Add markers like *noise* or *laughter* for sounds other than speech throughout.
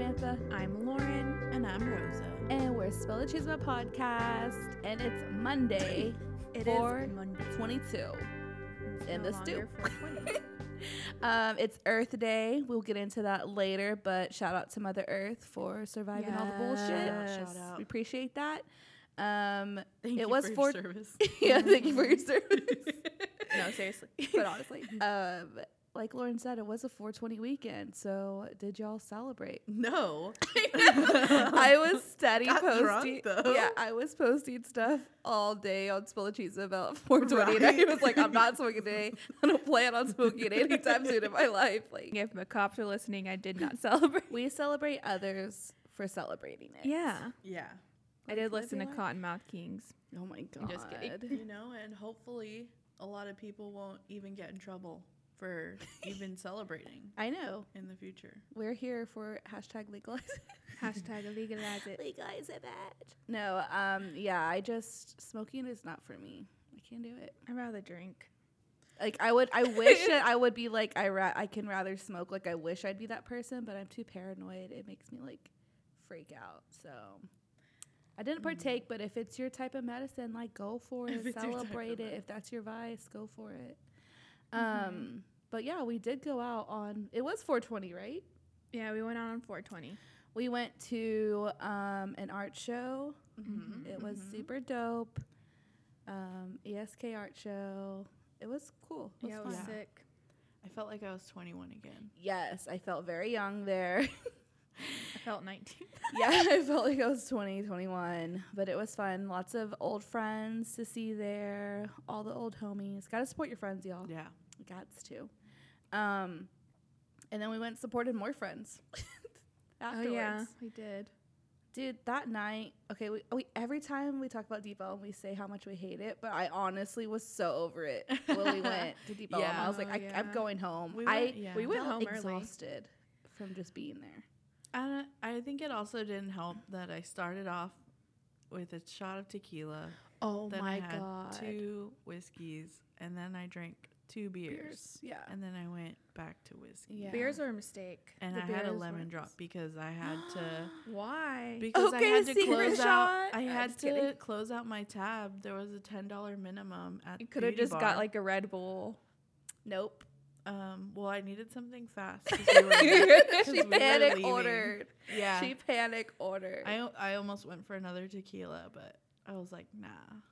Samantha. I'm Lauren. And I'm Rosa. And we're Spill the Chisme podcast. And it's Monday, *laughs* It is 422. Monday. in no the stew. longer 420. *laughs* um, it's Earth Day. We'll get into that later, but shout out to Mother Earth for surviving all the bullshit. Shout out. We appreciate that. Um, Thank it you was for for- service. *laughs* yeah, thank you for your service. no, seriously. but honestly, um, like Lauren said, it was a 420 weekend. So did y'all celebrate? *laughs* no. *laughs* I was steady Got posting. drunk. Yeah, I was posting stuff all day on Spill the Chisme about 420. And I was like, I'm not smoking today. I don't plan on smoking *laughs* anytime soon in my life. Like, If the cops are listening, I did not celebrate. we celebrate others for celebrating it. Yeah. Yeah. I did listen to Live. Cottonmouth Kings. Oh my god! I'm god. just kidding. You know, and hopefully a lot of people won't even get in trouble for even celebrating *laughs* I know. in the future. We're here for hashtag legalize. *laughs* Hashtag legalize it. legalize it, bitch. No, um, yeah, I just smoking is not for me. I can't do it. I'd rather drink. Like I would, I wish that *laughs* I would be like I ra- I can rather smoke. Like I wish I'd be that person, but I'm too paranoid. It makes me like freak out. So I didn't partake, but if it's your type of medicine, like go for it, it's your type of celebrate it. If that's your vice, go for it. Um, but yeah, we did go out on. It was 420, right? Yeah, we went out on 420. We went to um, an art show. Mm-hmm. It was super dope. Um, ESK art show. It was cool. It was yeah, it was fun. sick. I felt like I was 21 again. Yes, I felt very young there. *laughs* I felt 19. *laughs* yeah, I felt like I was 20, 21. But it was fun. Lots of old friends to see there. All the old homies. Got to support your friends, y'all. Yeah. Gots to. Um, and then we went and supported more friends. *laughs* Oh, Afterwards. yeah, we did. Dude, that night, okay, we, we every time we talk about Deep Ellum, we say how much we hate it, but I honestly was so over it when we went *laughs* to Deep Ellum. Yeah. I was like, Oh, I, I'm yeah. going home. We I went- yeah. we went home early. exhausted from just being there. And I I think it also didn't help that I started off with a shot of tequila. Oh then my I had god, two whiskeys, and then I drank two beers, beers, yeah, and then I went back to whiskey. yeah. Beers were a mistake. And The I had a lemon weren't. drop because I had *gasps* to Why? because Okay, I had to close shot. out. I had to kidding. close out my tab. There was a ten dollar minimum at. you could have just Bar. got like a Red Bull. nope. Um. Well, I needed something fast. we *laughs* were- 'cause she we panic ordered. Yeah. She panic ordered. I I almost went for another tequila, but I was like, nah.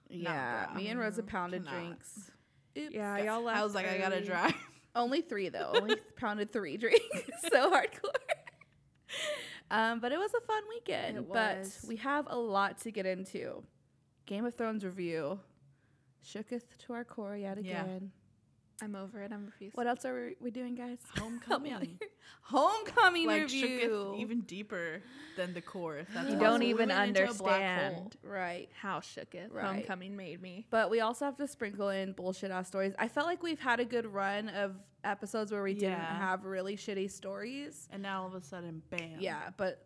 yeah, bro. me and Rosa pounded Cannot. drinks. Oops. Yeah, y'all left. I was like, I gotta drive. *laughs* Only three though. Only pounded three *laughs* drinks. *laughs* so hardcore. Um, but it was a fun weekend. It but was. we have a lot to get into. Game of Thrones review. Shooketh to our core yet Yeah. Again. I'm over it. I'm refused. What else are we, we doing, guys? *laughs* Help me out Homecoming. *laughs* Homecoming like review. even deeper than the core. If that's You possible. don't even went into a black hole. understand. right. How shooketh Right. homecoming made me. But we also have to sprinkle in bullshit ass stories. I felt like we've had a good run of episodes where we didn't have really shitty stories. And now all of a sudden, bam. Yeah, but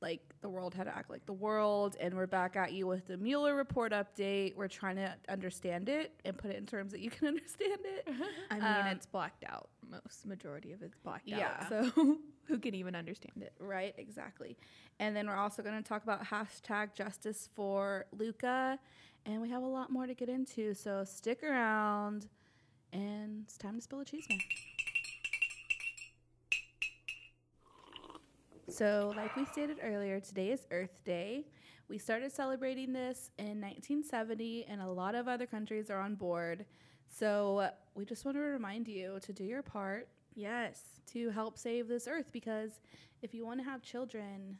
like the world had to act like the world, and we're back at you with the Mueller report update. We're trying to understand it and put it in terms that you can *laughs* understand it. *laughs* I mean, Um, it's blacked out. Most majority of it's blacked out. Yeah. out. So *laughs* who can even understand it? right, exactly. And then we're also going to talk about hashtag justice for Luca, and we have a lot more to get into. So stick around, and it's time to spill a chisme. So, like we stated earlier, today is Earth Day. We started celebrating this in 1970, and a lot of other countries are on board. So, we just want to remind you to do your part Yes. to help save this Earth because if you want to have children,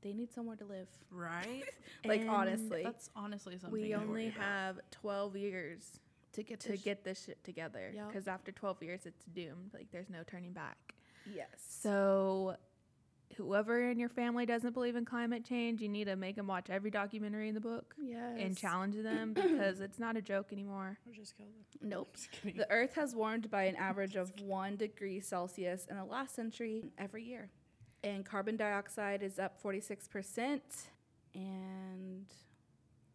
they need somewhere to live. Right? *laughs* Like, And honestly, That's honestly something We only have 12 years to get to this- get this shit together. Because after 12 years, it's doomed. Like, there's no turning back. yes. So, whoever in your family doesn't believe in climate change, you need to make them watch every documentary in the book yes. and challenge them *clears throat* because it's not a joke anymore. Or just kill them. Nope. Just. The Earth has warmed by an *laughs* average of one degree Celsius in the last century every year. And carbon dioxide is up 46%. And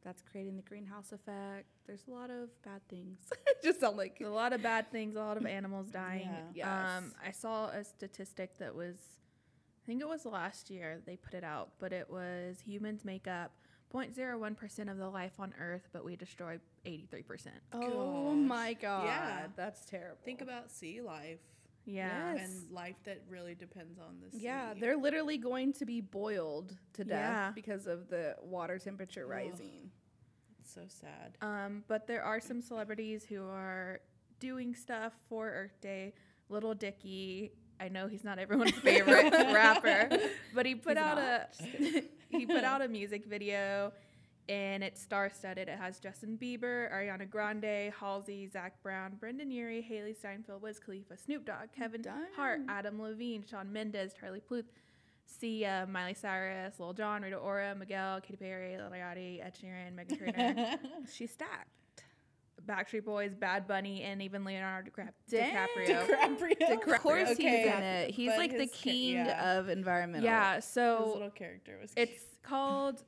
that's creating the greenhouse effect. There's a lot of bad things. *laughs* Just sound like. a lot of bad things, a lot of animals dying. Yeah. Um, Yes. I saw a statistic that was, I think it was last year they put it out, but it was humans make up 0.01% of the life on Earth, but we destroy 83%. Oh Gosh. my god. Yeah. That's terrible. Think about sea life Yeah. Yes. and life that really depends on the sea. Yeah, they're literally going to be boiled to death Yeah. because of the water temperature Ugh. rising. It's so sad. Um, but there are some celebrities who are doing stuff for Earth Day. Little Dicky, I know he's not everyone's *laughs* favorite rapper, but he put He's out not. a *laughs* he put out a *laughs* music video, and it's star-studded. It has Justin Bieber, Ariana Grande, Halsey, Zac Brown, Brendon Urie, Hailee Steinfeld, Wiz Khalifa, Snoop Dogg, Kevin Hart, Adam Levine, Shawn Mendes, Charlie Puth. Sia, Miley Cyrus, Lil Jon, Rita Ora, Miguel, Katy Perry, Lil Yachty, Ed Sheeran, Meghan Trainor, She's stacked. Backstreet Boys, Bad Bunny, and even Leonardo DiCap- Dang. DiCaprio. DiCaprio. *laughs* Of course Okay. he's in it. He's But like the his ca- king yeah. of environmental. Yeah, so His little character was cute. it's called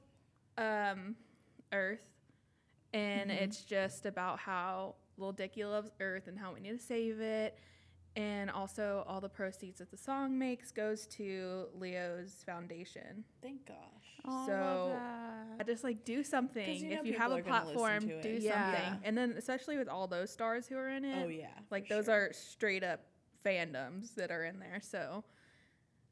um, Earth, and Mhm. it's just about how little Dicky loves Earth and how we need to save it. And also, all the proceeds that the song makes goes to Leo's foundation. Thank gosh. Oh, So, love I just like do something. you know if you have a are gonna listen platform, to it. do Yeah. something. And then, especially with all those stars who are in it, Oh yeah. like those sure. are straight up fandoms that are in there. So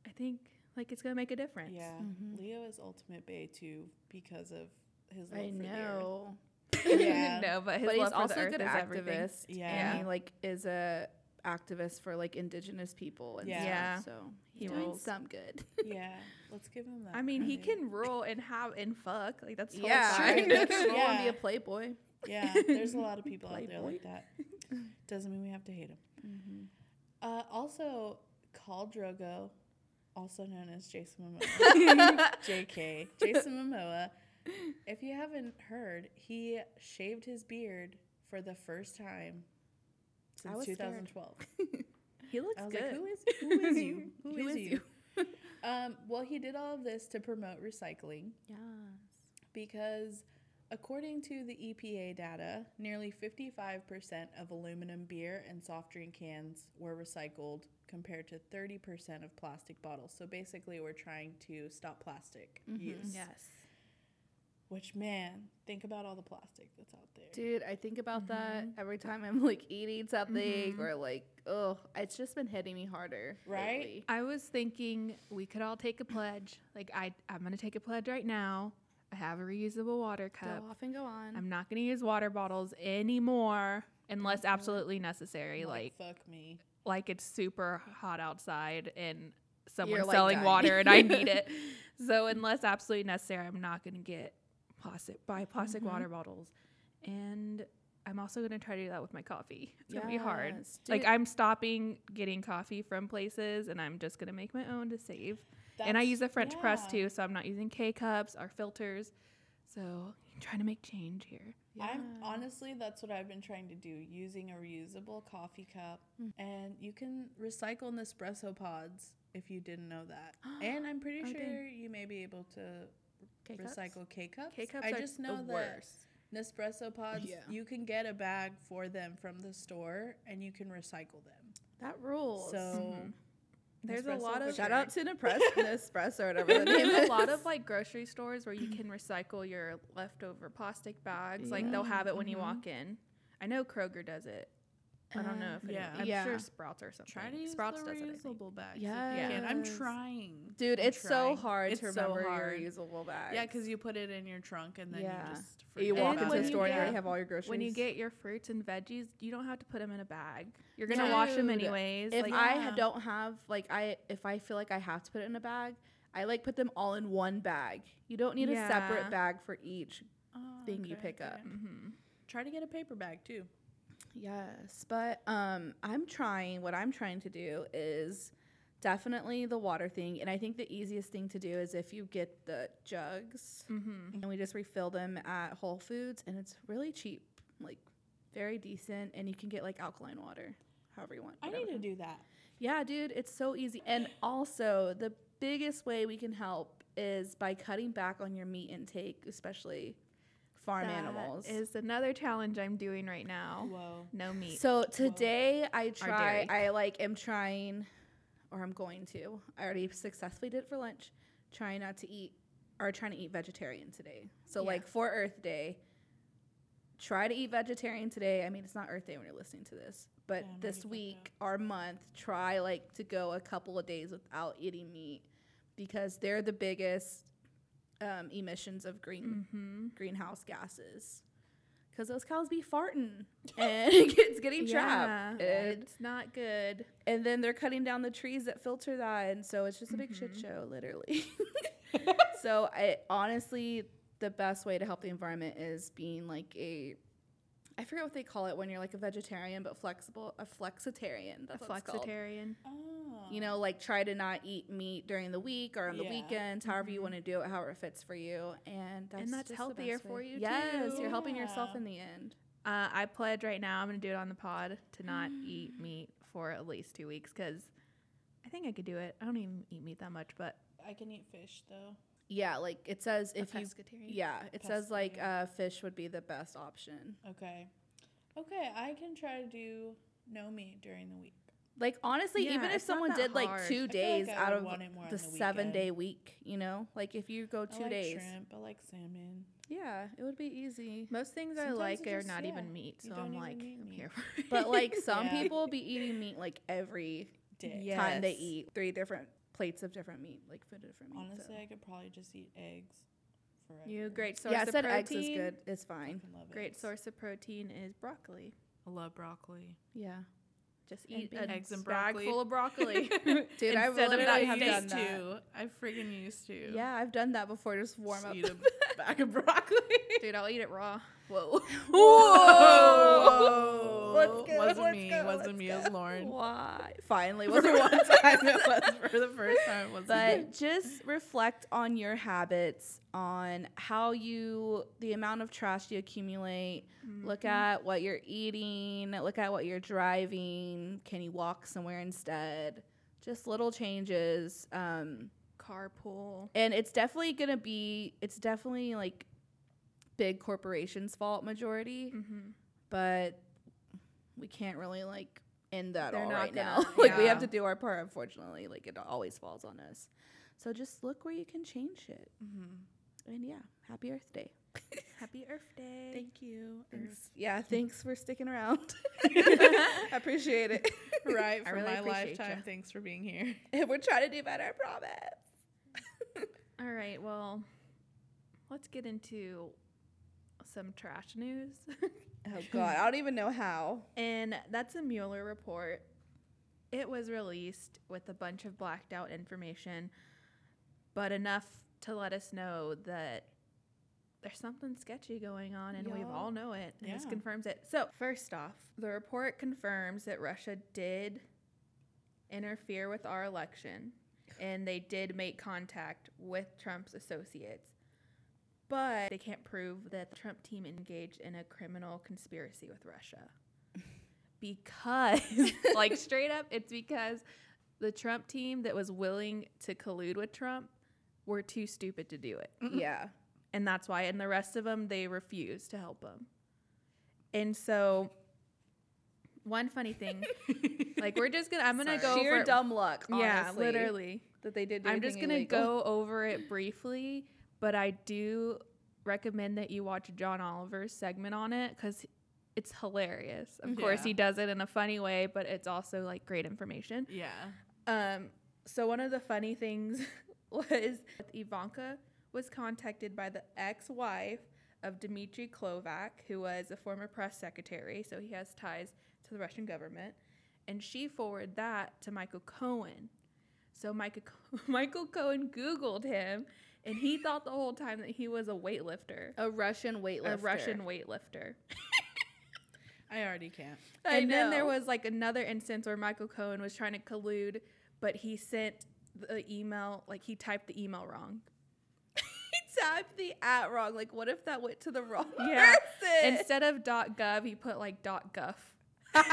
I think like it's gonna make a difference. Yeah. Mhm. Leo is ultimate bay too because of his love I for the earth. *laughs* know. Yeah. no, but his but he's love for also the a earth good is activist. everything. Yeah. And he like is a activist for like indigenous people and Yeah. stuff. Yeah. So He he's doing some good. *laughs* Yeah. Let's give him that. I mean, he can rule and have and fuck. Like that's totally yeah, fine. *laughs* he can roll and be a playboy. Yeah. *laughs* There's a lot of people out there like that. Doesn't mean we have to hate him. Mm-hmm. Uh, also, Khal Drogo, also known as Jason Momoa, JK, Jason Momoa. If you haven't heard, he shaved his beard for the first time I since was 2012. *laughs* he looks I was good. like, who is who is you? *laughs* Who who is, is you? *laughs* um, well, he did all of this to promote recycling Yes. because, according to the EPA data, nearly 55% of aluminum beer and soft drink cans were recycled compared to 30% of plastic bottles. So basically, we're trying to stop plastic Mhm. use. Yes. Which, man, think about all the plastic that's out there. Dude, I think about that every time I'm like eating something Mhm. or like, oh, it's just been hitting me harder. Right? lately. I was thinking we could all take a pledge. Like I, I'm gonna take a pledge right now. I have a reusable water cup. Go off and go on. I'm not gonna use water bottles anymore unless absolutely necessary. like, Like fuck me. like it's super hot outside and someone's like, selling dying. water and I need *laughs* it. So unless absolutely necessary, I'm not gonna get plastic buy plastic Mhm. water bottles. And I'm also gonna try to do that with my coffee. It's gonna be hard. Yes, Like. I'm stopping getting coffee from places and I'm just gonna make my own to save. That's, and I use a French press too, so I'm not using K cups or filters. So I'm trying to make change here. Yeah. I'm honestly that's what I've been trying to do using a reusable coffee cup Mm. and you can recycle Nespresso pods if you didn't know that. *gasps* and I'm pretty sure you may be able to K-cups? recycle K cups. K cups I are just know the that worst. Nespresso pods Yeah. you can get a bag for them from the store and you can recycle them. That rules. So Mhm. There's a lot of Shout out to Nepres- *laughs* Nespresso or whatever the name There's is. a lot of like grocery stores where you can recycle your leftover plastic bags. Like they'll have it when you Mhm. walk in. I know Kroger does it. I don't know Uh, if any- yeah. I'm Yeah. sure Sprouts or something. try to use Sprouts the does it. I think. reusable bags. if you can. I'm trying. Dude, I'm it's so hard It's to so remember hard. your reusable bags. Yeah, because you put it in your trunk and then Yeah. you just you walk into when the you store and you already have all your groceries. When you get your fruits and veggies, you don't have to put them in a bag. You're gonna Dude, wash them anyways. if like I Yeah. ha- don't have like I if I feel like I have to put it in a bag, I like put them all in one bag. You don't need a separate bag for each. Oh, thing you pick okay. up. mhm. Try to get a paper bag too. Yes, but um I'm trying what I'm trying to do is definitely the water thing and I think the easiest thing to do is if you get the jugs Mhm. and we just refill them at Whole Foods and it's really cheap, like very decent and you can get like alkaline water however you want. I need to do that. Yeah, dude, it's so easy. And also, the biggest way we can help is by cutting back on your meat intake, especially farm That animals. is another challenge I'm doing right now. Whoa. No meat. so today I try. I like am trying or I'm going to. I already successfully did it for lunch. Trying not to eat or trying to eat vegetarian today. So Yeah. like for Earth Day, try to eat vegetarian today. I mean, it's not Earth Day when you're listening to this, but Yeah, this week or month, try like to go a couple of days without eating meat because they're the biggest um, emissions of green Mm-hmm. greenhouse gases. Because those cows be farting *laughs* and it's getting Yeah, trapped. And, it's not good. and then they're cutting down the trees that filter that. And so it's just a big shit Mhm. show, literally. *laughs* so I honestly, the best way to help the environment is being like a, I forget what they call it when you're like a vegetarian but flexible, a flexitarian. That's A what it's called. flexitarian. Oh. You know, like try to not eat meat during the week or on the Yeah. weekends, however you Mhm. want to do it, however it fits for you, and that's that's just the healthier best for you, Yes, too. you're helping yourself in the end. Uh, I pledge right now. I'm gonna do it on the pod to not *gasps* eat meat for at least two weeks because I think I could do it. I don't even eat meat that much, but I can eat fish though. Yeah, like it says if you, pescatarian. yeah, it says like Pescatarian. uh, fish would be the best option. Okay. Okay, I can try to do no meat during the week. Like honestly, Yeah, even if someone that did like two days like out of want it more on the the seven day week, you know, like if you go I two like days, shrimp. I like salmon. yeah, it would be easy. Most things I like are just- not yeah, even meat, so I'm like, I'm here for *laughs* it. But like some Yeah. people be eating meat like every Day. *laughs* Yeah. time they eat three different plates of different meat, like food different meat. Honestly, so. I could probably just eat eggs forever. you great source yeah, I of said protein. eggs is good. It's fine. Love Great eggs. source of protein is broccoli. I love broccoli. Yeah, Just eat a beans. Eggs and bag broccoli. full of broccoli. *laughs* dude, I Instead of literally that have done used that. to. I freaking used to. Yeah, I've done that before. Just warm Just up. Eat *laughs* a bag of broccoli. Dude, I'll eat it raw. *laughs* Whoa. Whoa. Let's go, Wasn't let's me. go, wasn't me. go. It was Lauren. Why? Finally, For wasn't one *laughs* time it was. *laughs* For the first time wasn't. But just reflect on your habits, on how you, the amount of trash you accumulate. Look at what you're eating. Look at what you're driving. Can you walk somewhere instead? Just little changes. Um, Carpool. and it's definitely gonna be. It's definitely like big corporations' fault majority, Mm-hmm. but we can't really like end that They're all right now. gonna- *laughs* like we have to do our part. Unfortunately, like it always falls on us. So just look where you can change it. Mhm. And yeah, happy Earth Day. *laughs* Happy Earth Day. Thank you. Thanks. Yeah, thanks for sticking around. I *laughs* appreciate it. Right for really my lifetime. Thanks for being here. And we're trying to do better, I promise. All right, well, let's get into some trash news. *laughs* Oh God, I don't even know how. and that's a Mueller report. It was released with a bunch of blacked out information, but enough to let us know that there's something sketchy going on, and we Yeah. all know it. And this confirms it. So, first off, the report confirms that Russia did interfere with our election, and they did make contact with Trump's associates. But they can't prove that the Trump team engaged in a criminal conspiracy with Russia. *laughs* Because, *laughs* like, straight up, it's because the Trump team that was willing to collude with Trump were too stupid to do it. Yeah. And that's why, and the rest of them, they refused to help him. And so, one funny thing, *laughs* like, we're just gonna, I'm gonna go Sheer over. dumb luck. yeah, literally. That they did. I'm just gonna illegal. go over it briefly, but I do recommend that you watch John Oliver's segment on it because it's hilarious. Of course, he does it in a funny way, but it's also like great information. Yeah. Um, so one of the funny things *laughs* was that Ivanka was contacted by the ex-wife of Dmitry Klokov, who was a former press secretary, so he has ties to the Russian government, and she forwarded that to Michael Cohen. So Michael *laughs* Michael Cohen Googled him, and he thought the whole time that he was a weightlifter, a Russian weightlifter. a Russian weightlifter. *laughs* I already can't. I and then there was like another instance where Michael Cohen was trying to collude, but he sent the email, like he typed the email wrong. *laughs* he typed the at wrong. Like, what if that went to the wrong Yeah. person? Instead of .gov, he put like .gov. *laughs*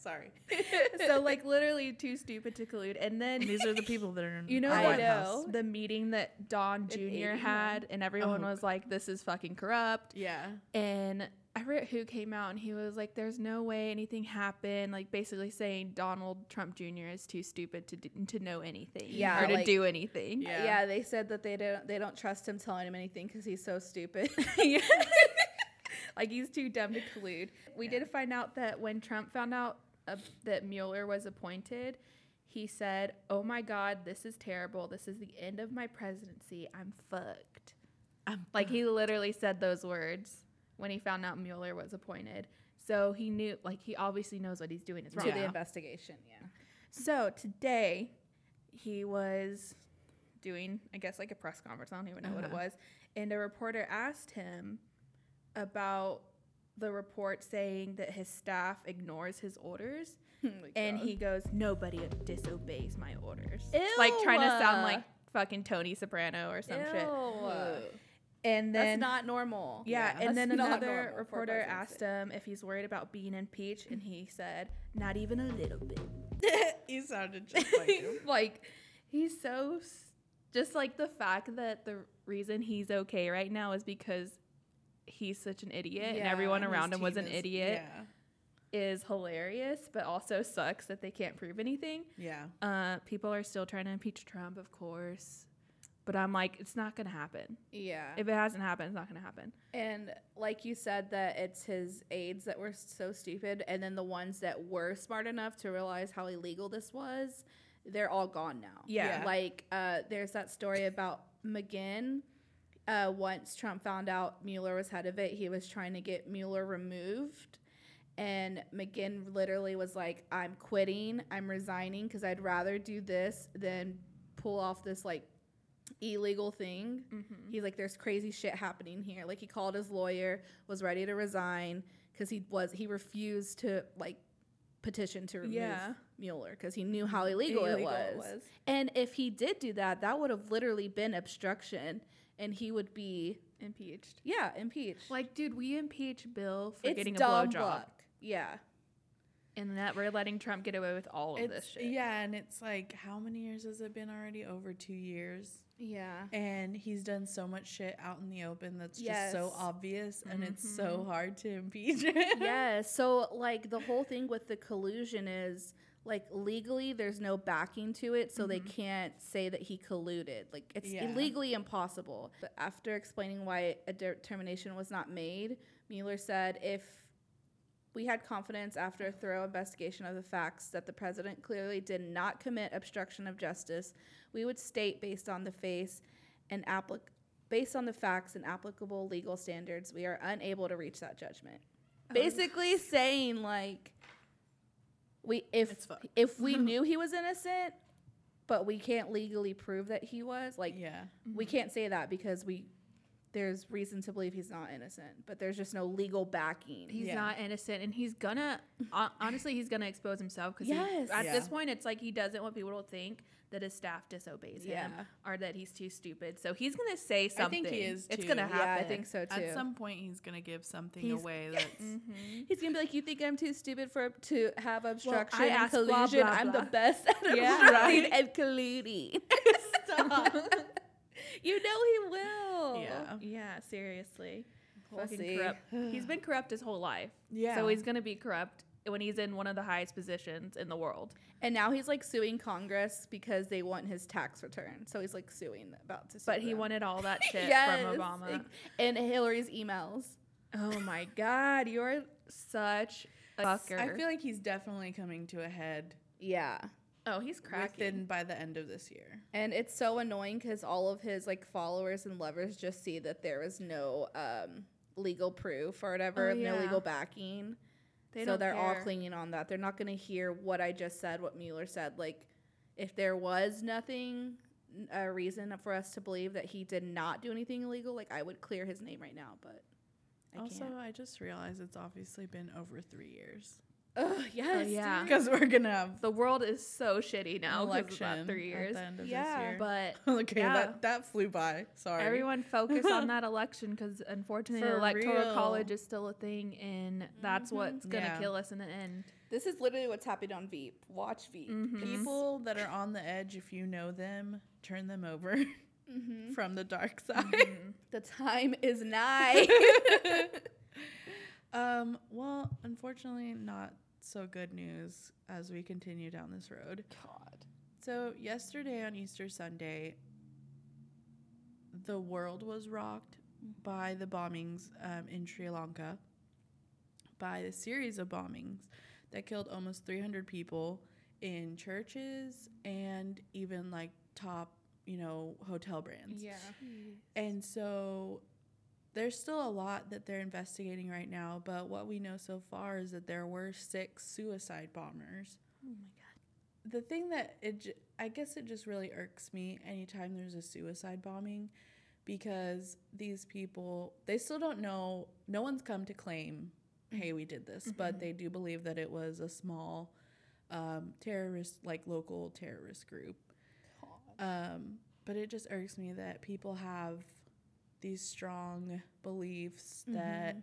Sorry. *laughs* so like literally too stupid to collude. And then These are the people that are in *laughs* You know the I what? White House. know. the meeting that Don Jr. had, and everyone Oh. was like, "This is fucking corrupt." Yeah. And I forget who came out, and he was like, "There's no way anything happened." Like basically saying Donald Trump Jr. is too stupid to d- to know anything, Yeah, or to like- do anything. Yeah. Yeah. they said that they don't they don't trust him telling him anything because he's so stupid. Yeah. *laughs* like he's too dumb to collude. We Yeah. did find out that when Trump found out uh, that Mueller was appointed, he said, "Oh my God, this is terrible. This is the end of my presidency. I'm fucked." I'm Like he literally said those words when he found out Mueller was appointed. So he knew, like he obviously knows what he's doing is to wrong. the investigation. Yeah. So today, he was doing, I guess, like a press conference. I don't even know what it Uh-huh. was. And a reporter asked him about the report saying that his staff ignores his orders. *laughs* Oh And he goes, Nobody disobeys my orders. Like trying to sound like *laughs* fucking Tony Soprano or some shit. Ew. And then That's not normal. yeah, Yeah, and then another reporter asked him if he's worried about being impeached, and he said, "Not even a little bit." *laughs* you sounded just like him. like he's so just like the fact that the reason he's okay right now is because he's such an idiot and everyone And around him was an is- idiot Yeah. is hilarious, but also sucks that they can't prove anything. Yeah. Uh, people are still trying to impeach Trump, of course, but I'm like, it's not gonna happen. Yeah. If it hasn't happened, it's not gonna happen. And like you said, that it's his aides that were so stupid, and then the ones that were smart enough to realize how illegal this was, they're all gone now. Yeah. Yeah. Like uh, there's that story about McGahn. Uh, once Trump found out Mueller was head of it, he was trying to get Mueller removed. And McGahn literally was like, I'm quitting, I'm resigning because I'd rather do this than pull off this like illegal thing. Mm-hmm. He's like, there's crazy shit happening here. Like he called his lawyer, was ready to resign because he was he refused to like petition to remove Yeah. Mueller because he knew how illegal, it, was. And if he did do that, that would have literally been obstruction, and he would be impeached. yeah impeached. Like, dude, we impeach Bill for it's getting a dumb blowjob, luck. Yeah, and that we're letting Trump get away with all of It's, this shit. yeah, and it's like, how many years has it been already? Over two years. yeah. And he's done so much shit out in the open that's just so Yes. obvious and it's so mm-hmm. hard to impeach. Him. *laughs* Yeah. So like the whole thing with the collusion is like legally there's no backing to it, so they mm-hmm. can't say that he colluded. Like it's Yeah. legally impossible. But after explaining why a determination was not made, Mueller said if we had confidence after a thorough investigation of the facts that the president clearly did not commit obstruction of justice, we would state based on the face and applic based on the facts and applicable legal standards, we are unable to reach that judgment. Oh, Basically saying like we if if we *laughs* knew he was innocent, but we can't legally prove that he was, like yeah. we mm-hmm. can't say that because we there's reason to believe he's not innocent, but there's just no legal backing. He's Yeah. not innocent, and he's gonna honestly, he's gonna expose himself because Yes. at this point, it's like he doesn't want people to think that his staff disobeys him or that he's too stupid. So he's gonna say something. I think he is, It's gonna happen. Yeah, I think so too. At some point, he's gonna give something He's- away that's Mhm. He's gonna be like, "You think I'm too stupid for to have obstruction I and asked blah, collusion? blah, I'm the best at Yeah. obstructing Right. and colluding." *laughs* Stop. *laughs* you know he will. yeah. Yeah, seriously. We'll Fucking see. corrupt. *sighs* He's been corrupt his whole life. yeah. So he's gonna be corrupt when he's in one of the highest positions in the world. And now he's like suing Congress because they want his tax return. So he's like suing about to sue But he wanted all that *laughs* shit Yes, from Obama. and Hillary's emails. Oh my god, you're such a fucker. I feel like he's definitely coming to a head Yeah. Oh, he's cracking. within by the end of this year. And it's so annoying because all of his like followers and lovers just see that there is no um, legal proof or whatever, Oh, no legal backing. They so they're all clinging on that. They're not going to hear what I just said, what Mueller said. Like, if there was nothing, a reason for us to believe that he did not do anything illegal, like I would clear his name right now, but I also, can't. I just realized it's obviously been over three years. Ugh, yes. yeah. dude. because we're gonna have The world is so shitty now because of election three years. at the end of Yeah. this year. But *laughs* okay, yeah. that that flew by. Sorry. everyone focus on *laughs* that election because unfortunately, For electoral real. college is still a thing, and that's what's gonna Yeah. kill us in the end. This is literally what's happening on Veep. Watch Veep. Mhm. people that are on the edge, if you know them, turn them over Mm-hmm. *laughs* from the dark side. Mhm. The time is nigh. Um, well, unfortunately, not so good news as we continue down this road. God. So, yesterday on Easter Sunday, the world was rocked by the bombings um, in Sri Lanka, by a series of bombings that killed almost 300 people in churches and even like top, you know, hotel brands. Yeah. And so there's still a lot that they're investigating right now, but what we know so far is that there were six suicide bombers. Oh my god. The thing that it I guess it just really irks me anytime there's a suicide bombing because these people they still don't know no one's come to claim hey we did this but they do believe that it was a small um, terrorist like local terrorist group um, but it just irks me that people have these strong beliefs that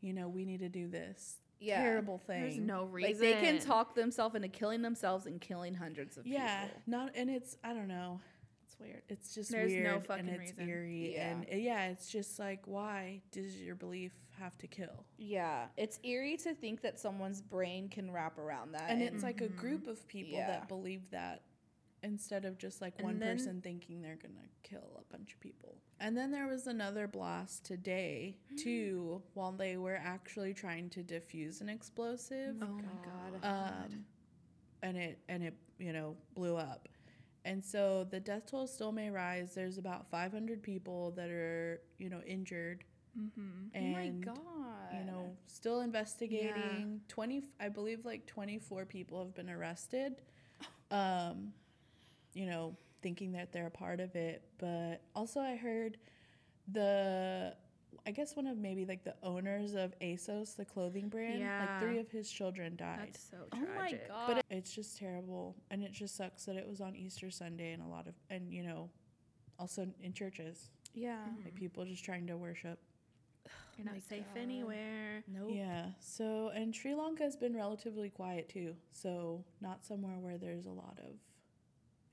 you know we need to do this Yeah. terrible thing. There's no reason. Like they can talk themselves into killing themselves and killing hundreds of Yeah, people. not and it's I don't know. It's weird. It's just There's no weird fucking and it's reason. eerie Yeah. and uh, yeah, it's just like why does your belief have to kill? Yeah. It's eerie to think that someone's brain can wrap around that. And it's like a group of people Yeah. that believe that instead of just like And one then- person thinking they're gonna kill a bunch of people. And then there was another blast today too, while they were actually trying to defuse an explosive. Oh my god. um, and it and it you know blew up and so the death toll still may rise there's about 500 people that are you know injured mm-hmm. oh my and god. you know still investigating 20 i believe like 24 people have been arrested um you know thinking that they're a part of it but also i heard the i guess one of maybe like the owners of asos the clothing brand like three of his children died That's so tragic. Oh my god. but it, it's just terrible and it just sucks that it was on easter sunday and a lot of and you know also in churches yeah. like mm-hmm. people just trying to worship You're my not safe God. anywhere. Nope. yeah so and sri lanka has been relatively quiet too so not somewhere where there's a lot of i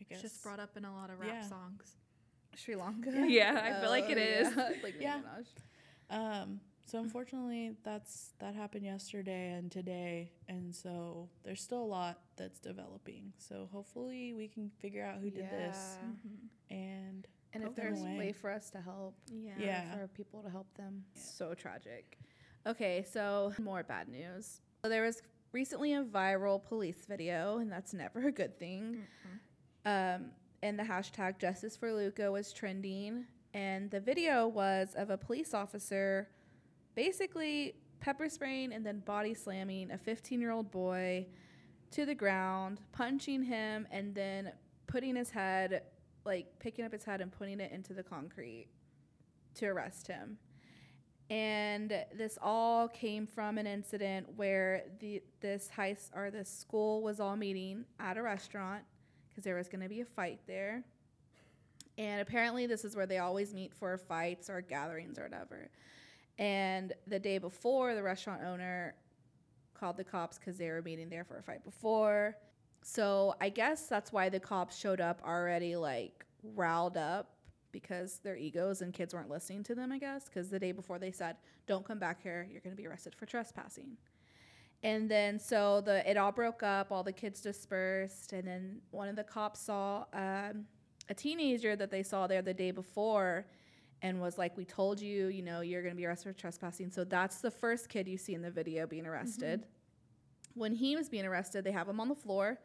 guess It's just brought up in a lot of rap Yeah. songs. Sri Lanka. *laughs* Yeah, I feel like it *laughs* is. *laughs* Yeah. like Yeah. Um so unfortunately that's that happened yesterday and today and so there's still a lot that's developing so hopefully we can figure out who did this Mm-hmm. and And if there's a way for us to help, Yeah. Yeah. for people to help them. So tragic. Okay, so more bad news. So there was recently a viral police video, and that's never a good thing. Um, and the hashtag Justice for Luca was trending, and the video was of a police officer basically pepper spraying and then body slamming a 15 year old boy to the ground, punching him, and then putting his head, like picking up his head and putting it into the concrete to arrest him. And this all came from an incident where the this high or this school was all meeting at a restaurant because there was going to be a fight there. And apparently, this is where they always meet for fights or gatherings or whatever. And the day before, the restaurant owner called the cops because they were meeting there for a fight before. So I guess that's why the cops showed up already like riled up because their egos and kids weren't listening to them, I guess, because the day before they said, "Don't come back here. You're going to be arrested for trespassing." And then so the it all broke up. All the kids dispersed, and then one of the cops saw um, a teenager that they saw there the day before, and was like, "We told you, you know, you're going to be arrested for trespassing." So that's the first kid you see in the video being arrested. When he was being arrested, they have him on the floor.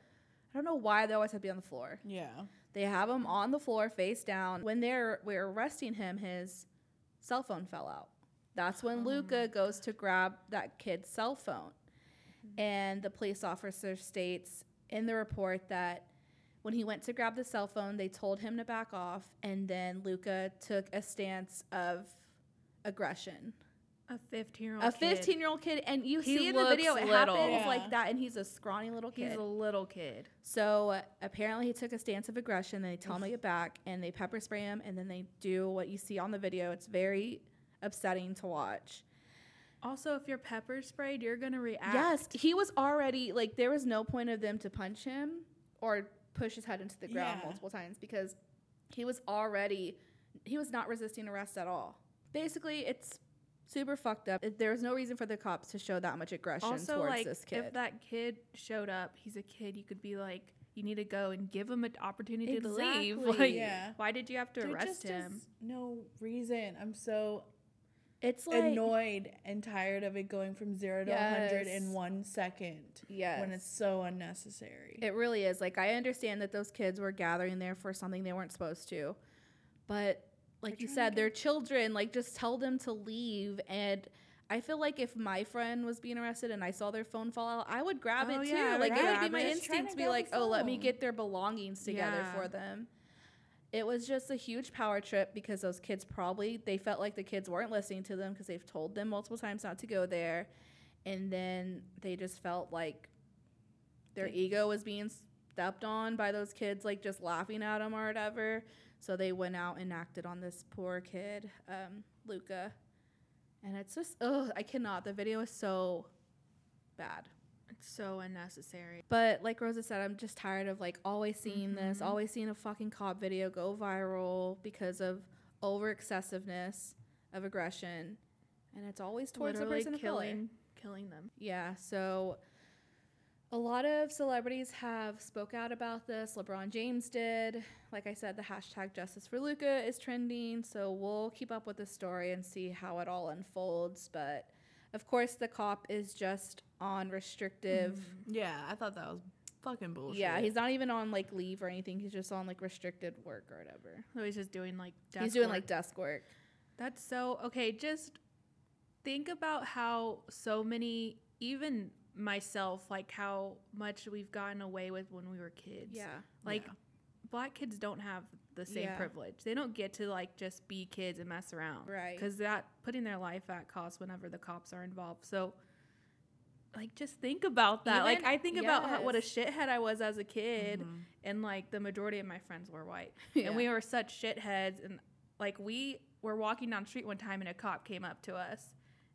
I don't know why they always have to be on the floor. yeah They have him on the floor face down. When they're we're arresting him, his cell phone fell out. That's when Luca goes to grab that kid's cell phone. And the police officer states in the report that when he went to grab the cell phone, they told him to back off, and then Luca took a stance of aggression A 15 year old. a 15 year old kid, and you He see in the video it little. happens Yeah. like that, and he's a scrawny little kid. He's a little kid. So uh, apparently, he took a stance of aggression. They tell him to get back, and they pepper spray him, and then they do what you see on the video. It's very upsetting to watch. Also, if you're pepper sprayed, you're gonna react. Yes, he was already like there was no point of them to punch him or push his head into the ground Yeah. multiple times because he was already he was not resisting arrest at all. Basically, it's super fucked up. It- was no reason for the cops to show that much aggression Also, towards like this kid. if that kid showed up, he's a kid. You could be like, you need to go and give him an opportunity to leave. Like, Yeah. why did you have to There arrest just him? no reason. I'm so it's like annoyed and tired of it going from zero to 100 in one second yes. when it's so unnecessary. It really is. Like I understand that those kids were gathering there for something they weren't supposed to. But like They're you said, they're children. Like just tell them to leave and I feel like if my friend was being arrested and I saw their phone fall out, I would grab Oh, it too. yeah, like it would be my it. Just try instinct to to be like, oh, let me get their belongings together Yeah. for them. It was just a huge power trip because those kids probably they felt like the kids weren't listening to them because they've told them multiple times not to go there, and then they just felt like their They- ego was being stepped on by those kids, like just laughing at them or whatever. So they went out and acted on this poor kid, um, Luca, and it's just oh, I cannot. The video is so bad. So unnecessary. But like Rosa said, I'm just tired of like always seeing this, Mhm. always seeing a fucking cop video go viral because of over excessiveness of aggression, and it's always towards Literally the person killing, killing them. Yeah, so a lot of celebrities have spoke out about this. LeBron James did. Like I said, the hashtag Justice for Luca is trending, so we'll keep up with the story and see how it all unfolds. But of course, the cop is just on restrictive. Mm. Yeah, I thought that was fucking bullshit. Yeah, he's not even on like leave or anything. He's just on like restricted work or whatever. So he's just doing like. desk he's doing work. like desk work. That's so okay. Just think about how so many, even myself, like how much we've gotten away with when we were kids. Yeah, like Yeah. black kids don't have the same Yeah. privilege. They don't get to like just be kids and mess around. Right. Because that putting their life at cost whenever the cops are involved. So like just think about that. like I think about how, what a yes. shithead I was as a kid Mhm. and like the majority of my friends were white. Yeah. *laughs* And we were such shitheads and like we were walking down the street one time and a cop came up to us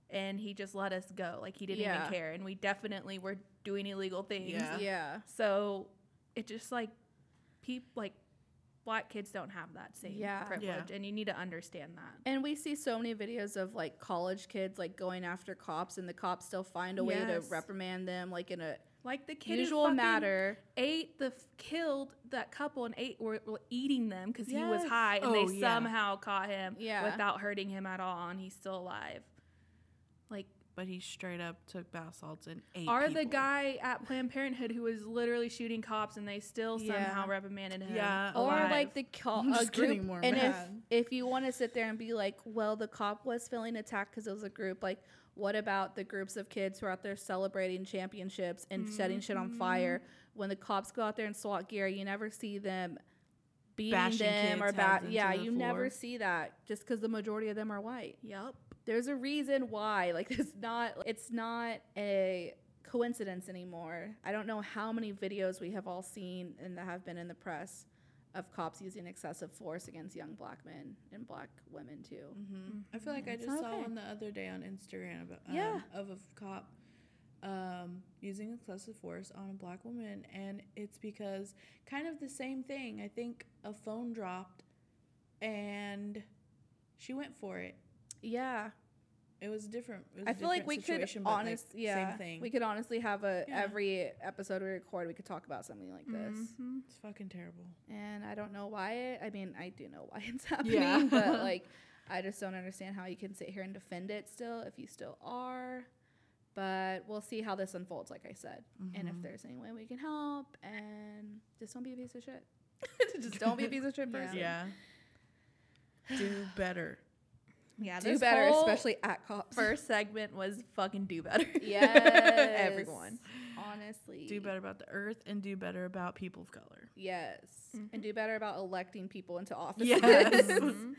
and he just let us go. Like he didn't Yeah. even care and we definitely were doing illegal things. Yeah. yeah. So it just like people like black kids don't have that same Yeah. privilege Yeah. and you need to understand that. And we see so many videos of like college kids like going after cops, and the cops still find a way to reprimand them like in a Like the kid usual matter. ate the f- killed that couple and ate were, were eating them because he was high and Oh, they yeah. somehow caught him Yeah. without hurting him at all and he's still alive. Like But he straight up took bath salts and ate. are the guy at Planned Parenthood who was literally shooting cops and they still Yeah. somehow reprimanded him. Yeah. Or alive. like the call I'm a just group, getting more and mad. if if you want to sit there and be like, well, the cop was feeling attacked because it was a group. Like, what about the groups of kids who are out there celebrating championships and setting shit on mm-hmm. fire? When the cops go out there in SWAT gear, you never see them beating Bashing them or kids' bat. Yeah, the you never see that just because the majority of them are white. Yep. There's a reason why like *laughs* it's not it's not a coincidence anymore i don't know how many videos we have all seen and that have been in the press of cops using excessive force against young black men and black women too hmm I feel like I just not saw okay. one the other day on Instagram about, um, Yeah. of a cop um, using excessive force on a black woman, and it's because kind of the same thing. I think a phone dropped, and she went for it. yeah It was different. It was i feel like we could but, like, yeah same thing. we could honestly have a Yeah. every episode we record we could talk about something like this Mhm. it's fucking terrible. and i don't know why it, i mean i do know why *laughs* it's happening Yeah. but *laughs* like i just don't understand how you can sit here and defend it still if you still are but we'll see how this unfolds like i said and if Mhm. there's any way we can help and just don't be a piece of shit *laughs* just don't be a piece of shit Yeah. person Yeah. Do better. Yeah, do better especially at cops first segment was fucking do better. *laughs* yes Everyone. honestly Do better about the earth and do better about people of color. yes Mhm. and do better about electing people into office Yes. *laughs* Mhm.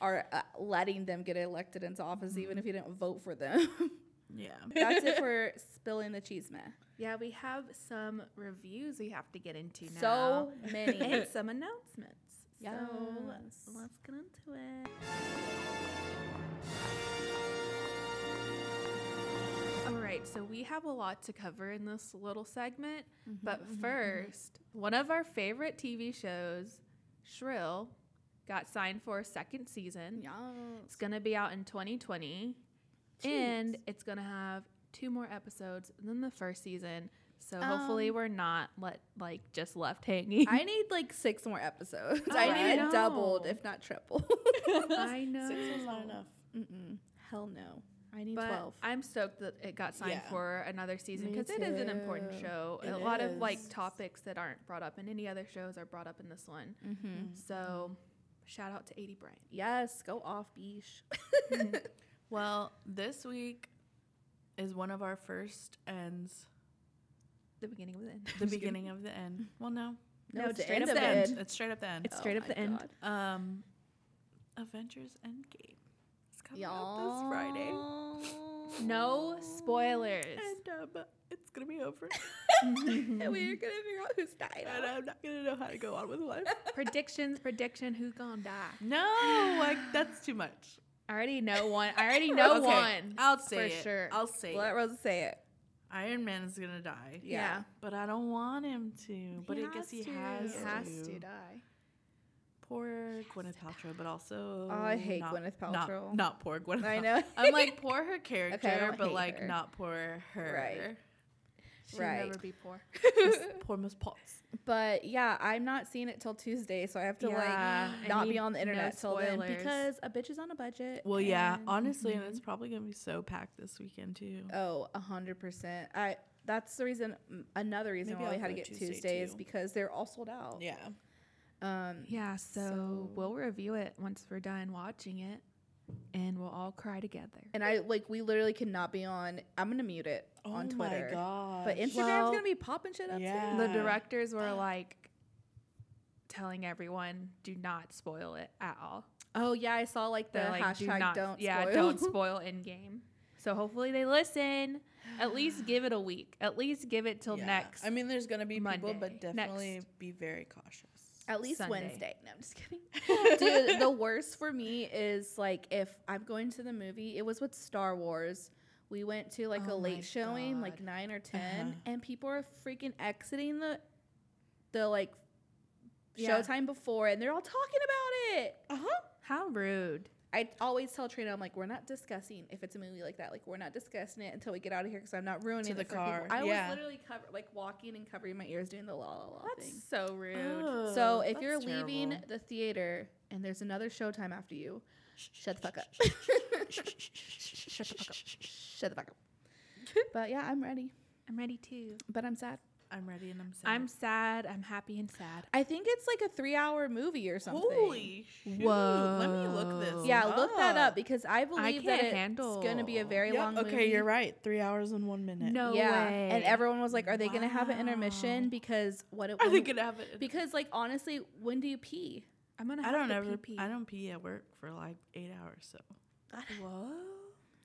are uh, letting them get elected into office, even if you didn't vote for them. *laughs* Yeah. That's it for spilling the chisme. Yeah, we have some reviews we have to get into now. So many. and some announcements. So Yes. let's get into it. All right, so we have a lot to cover in this little segment. Mm-hmm, but mm-hmm, first, mm-hmm. one of our favorite TV shows, Shrill, got signed for a second season. It's going to be out in 2020. And it's going to have two more episodes than the first season. So hopefully Um, we're not let like just left hanging. I need like six more episodes. Oh, I I need it doubled, if not triple. *laughs* I know. Six was not enough. Mm-mm. Hell no. I need But 12. I'm stoked that it got signed Yeah. for another season because it is an important show. It a lot of like topics that aren't brought up in any other shows are brought up in this one. Mm-hmm. So shout out to 80 Bryant. Yes, go off, Beesh. *laughs* Well, this week is one of our first ends. The beginning of the end. The *laughs* beginning of the end. Well, no, No, it's it's straight up the the end. end. it's straight up the end. It's straight up my the end. God. Um, Avengers Endgame. It's coming out this Friday. No spoilers. And um, it's gonna be over. *laughs* and we're gonna figure out who's died. and I'm not gonna know how to go on with life. Predictions, *laughs* prediction, who's gonna die? No, like that's too much. I already know one. I already know Okay, one. I'll say for it. sure. I'll say Let it. Rosa say it. Iron Man is gonna die. yeah. But I don't want him to. But I guess he has to. has, He to. has to die. Poor Gwyneth Paltrow, but also Oh, I hate not, Gwyneth Not, Paltrow. not poor Gwyneth. I Pal- know. I'm like poor her *laughs* character, don't but hate like her. not poor her. Right. She'll Right. never be poor. *laughs* Miss- *laughs* poor Miss Potts. But yeah, I'm not seeing it till Tuesday, so I have to Yeah, like not be on the no internet till then because a bitch is on a budget. Well, yeah, and- honestly, and it's probably gonna be so packed this weekend too. Oh, a hundred percent. I. That's the reason. Another reason Maybe why we I'll had to get Tuesday, Tuesday is because they're all sold out. Yeah. Um. Yeah, so, So- we'll review it once we're done watching it and we'll all cry together. And I like we literally cannot be on. I'm gonna mute it oh on Twitter. oh my god. But Instagram's Well, gonna be popping shit up yeah. too. The directors were like telling everyone do not spoil it at all. Oh yeah, I saw like the They're like, do hashtag not, don't yeah, spoil. don't *laughs* spoil Endgame. So hopefully they listen. At least give it a week. At least give it till Yeah. next. I mean, there's gonna be people, Monday. but definitely Next. be very cautious. At least Sunday. Wednesday. No, I'm just kidding. *laughs* Dude, the *laughs* worst for me is like if I'm going to the movie, it was with Star Wars. We went to like a Oh my late showing, like nine or 10 Uh-huh. and people are freaking exiting the the like Yeah. showtime before and they're all talking about it. Uh huh. How rude. I always tell Trina, I'm like, we're not discussing if it's a movie like that. Like, we're not discussing it until we get out of here because I'm not ruining To it the for car, people. I yeah. was literally cover like walking and covering my ears doing the la la la That's thing. so rude. Oh, So if you're leaving the theater and there's another showtime after you, shut the fuck up. Shut the fuck up. Shut the fuck up. But yeah, I'm ready. I'm ready too. But I'm sad. I'm ready and I'm sad. I'm sad. I'm happy and sad. I think it's like a three hour movie or something. Holy shoot. Let me look this. Yeah, look that up up. because I believe that it's handle- going to be a very Yep, long movie. okay, you're right. Three hours and one minute. No yeah, way. and everyone was like, "Are they going to have an intermission?" Because what? It, was Are they gonna have it? because like honestly, when do you pee? I'm gonna. I don't to ever. pee-pee. I don't pee at work for like eight hours. So Whoa.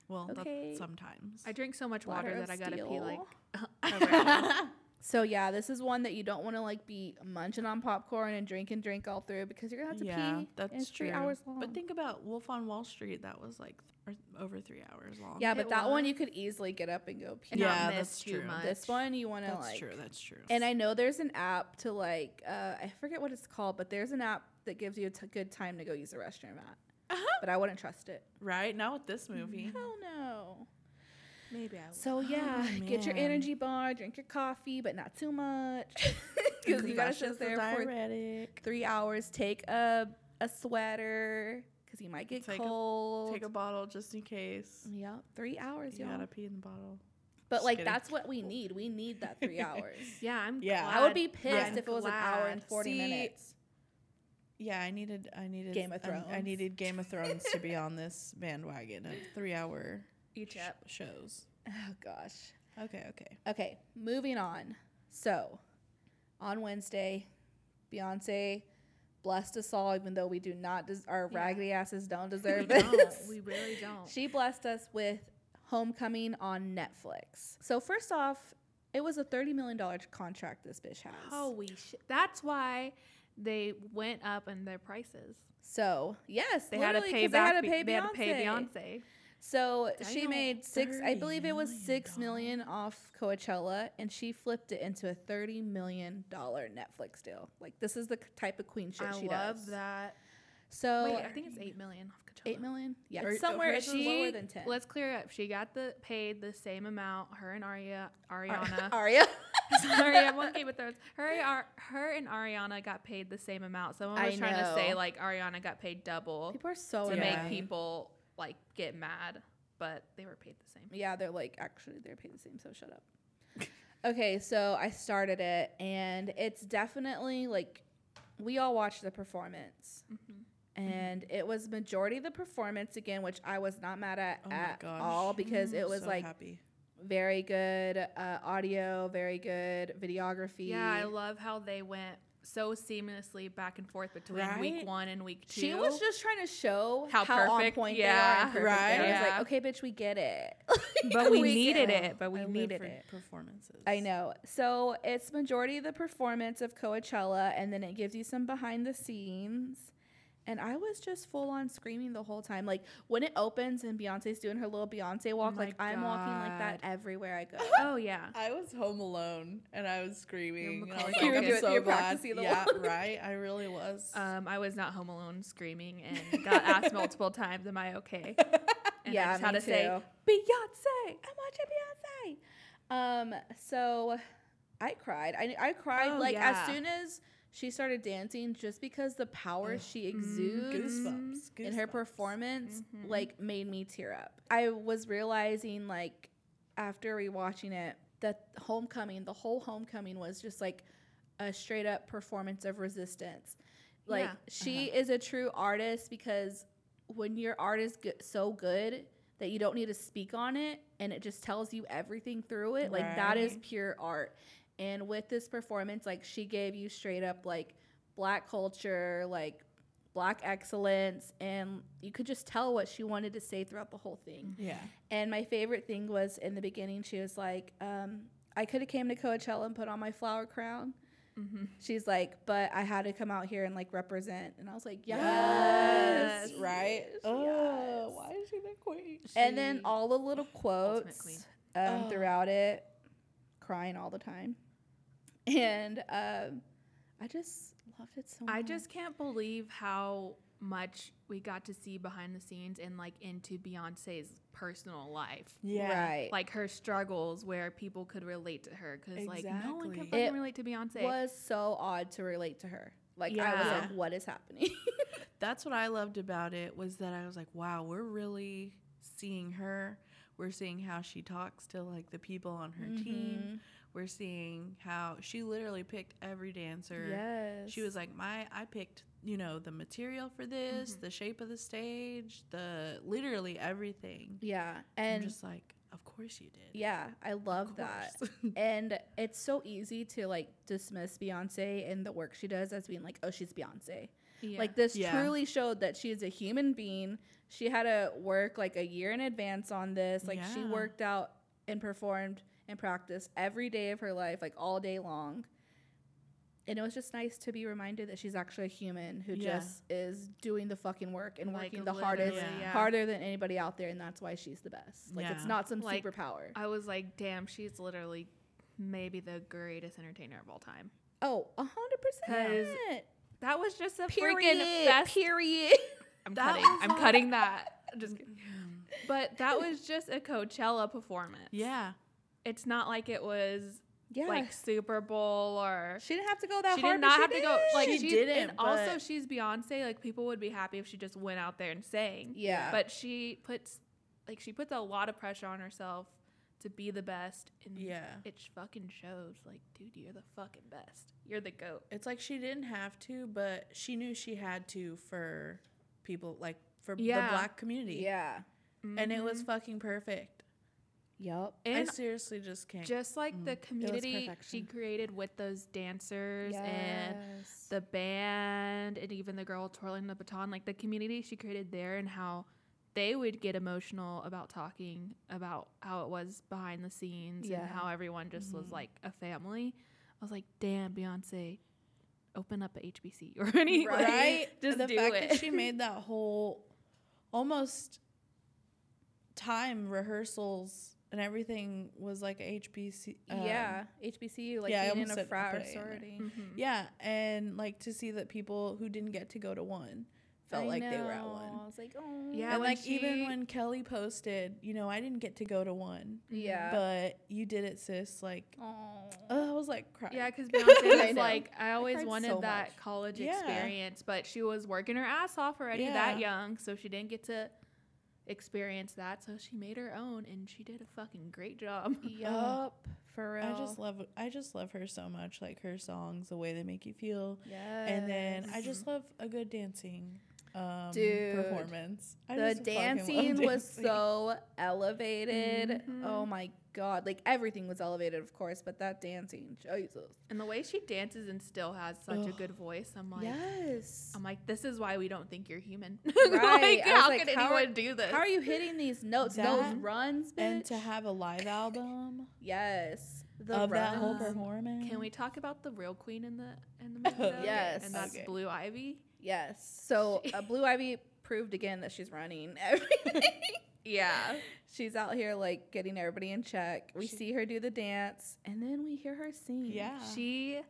well, Okay. sometimes. I drink so much water, Water that I gotta pee steel. like. *laughs* *laughs* every- So yeah, this is one that you don't want to like be munching on popcorn and drink and drink all through because you're gonna have to yeah, pee. that's and it's true. three hours long. But think about Wolf on Wall Street. That was like th- over three hours long. yeah, but It that one you could easily get up and go pee. and Yeah, not miss that's too true. much. This one you want to that's like. true. That's true. And I know there's an app to like uh, I forget what it's called, but there's an app that gives you a t- good time to go use the restroom at. Uh-huh. But I wouldn't trust it. right now with this movie. Hell no. Maybe I will. So yeah, Oh, *laughs* get your energy bar, drink your coffee, but not too much, *laughs* *laughs* because you gotta That's sit just a there for diuretic. three hours. Take a a sweater because you might get Take a- cold. Take a bottle just in case. yeah, three hours, You y'all. gotta pee in the bottle. But Just like kidding. that's what we need. We need that three hours. yeah, I'm. Yeah. Glad. I would be pissed I'm if it was an hour and forty See, minutes. Yeah, I needed. I needed Game of I- I, needed Game of Thrones to be on this bandwagon of three-hour each sh- up. shows. *laughs* Oh gosh. Okay, okay. Okay, moving on. So, on Wednesday, Beyonce blessed us all, even though we do not, des- our Yeah. raggedy asses don't We deserve don't. this. *laughs* We really don't. She blessed us with Homecoming on Netflix. So first off, it was a thirty million dollar contract this bitch has. Holy shit. That's why they went up in their prices. So yes, They had to pay back. They had to pay they had to pay Beyonce. So she made six. I $30 believe it was six million off Coachella, and she flipped it into a thirty million dollar Netflix deal. Like this is the type of queen shit I she does. I love that. So Wait, I think it's eight million off Coachella. eight million. Yeah, Or- somewhere it's was lower She- than ten. Let's clear up. She got the paid the same amount. Her and Aria, Ariana. *laughs* Aria. *laughs* Sorry, I'm on Game of Thrones. Her, Ar- her and Ariana got paid the same amount. Someone I was trying to say like Ariana got paid double People are so to make people like get mad, but they were paid the same. Yeah, they're like actually they're paid the same, so shut up. *laughs* okay, so I started it and it's definitely like we all watched the performance. And it was majority of the performance again, which I was not mad at Oh at all because it was so like happy. very good uh, audio, very good videography. Yeah, I love how they went so seamlessly back and forth between week one and week two. she was just trying to show How how, perfect, on point yeah. they are. Right? they are. I was like, okay, bitch, we get it. *laughs* but *laughs* we We needed get it. But we I needed it. Performances. I know. So it's majority of the performance of Coachella, and then it gives you some behind the scenes. And I was just full on screaming the whole time. Like when it opens and Beyonce's doing her little Beyonce walk, my like I'm walking like that everywhere I go. *laughs* Oh yeah. I was home alone and I was screaming. and I was like, Culkin. I'm You're so glad. practicing the Yeah, one. right. I really was. Um, I was not home alone screaming and got asked multiple times, "Am I okay?" *laughs* And Yeah, I just had me to say, too. "Beyonce." I'm watching Beyonce. Um, so I cried. I I cried Oh, like yeah. as soon as she started dancing, just because the power she exudes. goosebumps. in her goosebumps. performance Mhm. like made me tear up. I was realizing like after rewatching it that homecoming, the whole homecoming was just like a straight up performance of resistance. Like Yeah. she is a true artist because when your art is good, so good that you don't need to speak on it and it just tells you everything through it, like that is pure art. And with this performance, like she gave you straight up like black culture, like black excellence, and you could just tell what she wanted to say throughout the whole thing. Yeah. And my favorite thing was in the beginning, she was like, um, I could have came to Coachella and put on my flower crown. Mm-hmm. She's like, but I had to come out here and like represent. And I was like, yes. Yes. Yes. Right. yes. Oh, why is she the queen? And then all the little quotes um, Oh. throughout it, crying all the time. And um, I just loved it so much. I just can't believe how much we got to see behind the scenes and like into Beyonce's personal life. Yeah. Right. Like her struggles where people could relate to her because like no one can fucking It relate to Beyonce. It was so odd to relate to her. Like I was like, what is happening? *laughs* That's what I loved about it was that I was like, wow, we're really seeing her. We're seeing how she talks to like the people on her Mm-hmm. team. We're seeing how she literally picked every dancer. yes. She was like, my I picked, you know, the material for this, Mm-hmm. the shape of the stage, the literally everything. yeah, And and just like, of course you did. yeah, I love that. *laughs* and it's so easy to like dismiss Beyonce and the work she does as being like, oh, she's Beyonce. Yeah. Like this Yeah. truly showed that she is a human being. She had to work like a year in advance on this. Like she worked out and performed and practice every day of her life, like all day long. And it was just nice to be reminded that she's actually a human who Yeah. just is doing the fucking work and Like, working the hardest, yeah. harder than anybody out there, and that's why she's the best. Like it's not some Like, superpower. I was like, damn, she's literally maybe the greatest entertainer of all time. Oh, a hundred 'Cause percent. That was just a Period. freaking best. Period. *laughs* I'm That cutting. I'm cutting that. I'm just *laughs* kidding. But that was just a Coachella performance. Yeah. It's not like it was Yeah. like Super Bowl or she didn't have to go that hard. she hard. Did not she have to go like She she, didn't, And also, she's Beyonce. Like people would be happy if she just went out there and sang. Yeah. But she puts like she puts a lot of pressure on herself to be the best. And Yeah. it fucking shows. Like, dude, you're the fucking best. You're the goat. It's like she didn't have to, but she knew she had to for people like for Yeah. the black community. yeah. Mm-hmm. And it was fucking perfect. Yep. I And seriously just can't. just like the community she created with those dancers and the band and even the girl twirling the baton, like the community she created there and how they would get emotional about talking about how it was behind the scenes Yeah. and how everyone just was Mhm. like a family. I was like, damn, Beyonce, open up a HBC *laughs* or any like, right? just the do fact it. that she *laughs* made that whole almost time rehearsals and everything was like HBC. um, yeah. HBCU, like yeah, I being in a said- frat or put A in there. sorority. Mhm. Yeah, and like to see that people who didn't get to go to one felt I like they were at one. I was like, oh. Yeah, and when like even when Kelly posted, you know, I didn't get to go to one, Yeah. but you did it, sis. Like, Oh. I was like crying. Yeah, because *laughs* Beyonce I was like, I always cried wanted so that much. college Yeah. experience, but she was working her ass off already Yeah. that young, so she didn't get to experience that. So she made her own, and she did a fucking great job. *laughs* Yup. For real. I just love I just love her so much. Like her songs, the way they make you feel, Yes. and then I just love a good dancing um, Dude. performance. I the love dancing was so elevated. Mhm. Oh my god. Like everything was elevated, of course, but that dancing, Jesus. And the way she dances and still has such a good voice, I'm like, yes. I'm like, this is why we don't think you're human. *laughs* Right. like, how like, could how are- anyone do this? How are you hitting these notes? Those runs, bitch. and to have a live *laughs* album yes. The of that whole performance. Can we talk about the real queen in the in the *laughs* movie? Yes. and that's Okay. Blue Ivy. Yes. So uh, Blue Ivy proved again that she's running everything. Yeah, she's out here like getting everybody in check. We She- see her do the dance, and then we hear her sing. Yeah. she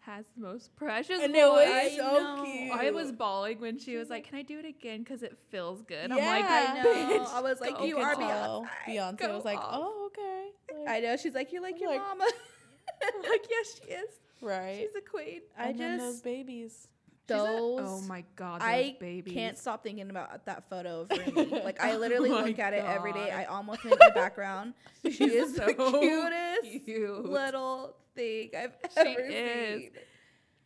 has the most precious and voice. it was I so know. cute. I was bawling when she was like, "Can I do it again? Because it feels good." I'm Yeah. like, I know. "Bitch, I was like, you could are tell Beyonce. Beyonce Go was like, off. oh okay. Like, I know. She's like, you're like I'm your like- mama. *laughs* Like, yes, she is. right. She's a queen. I and then just those babies. She's a- oh my god, those I babies. can't stop thinking about that photo of *laughs* Rumi. like I literally Oh look at it every day. I almost make my background. *laughs* She She's is the so cutest cute. little thing I've She ever is. seen.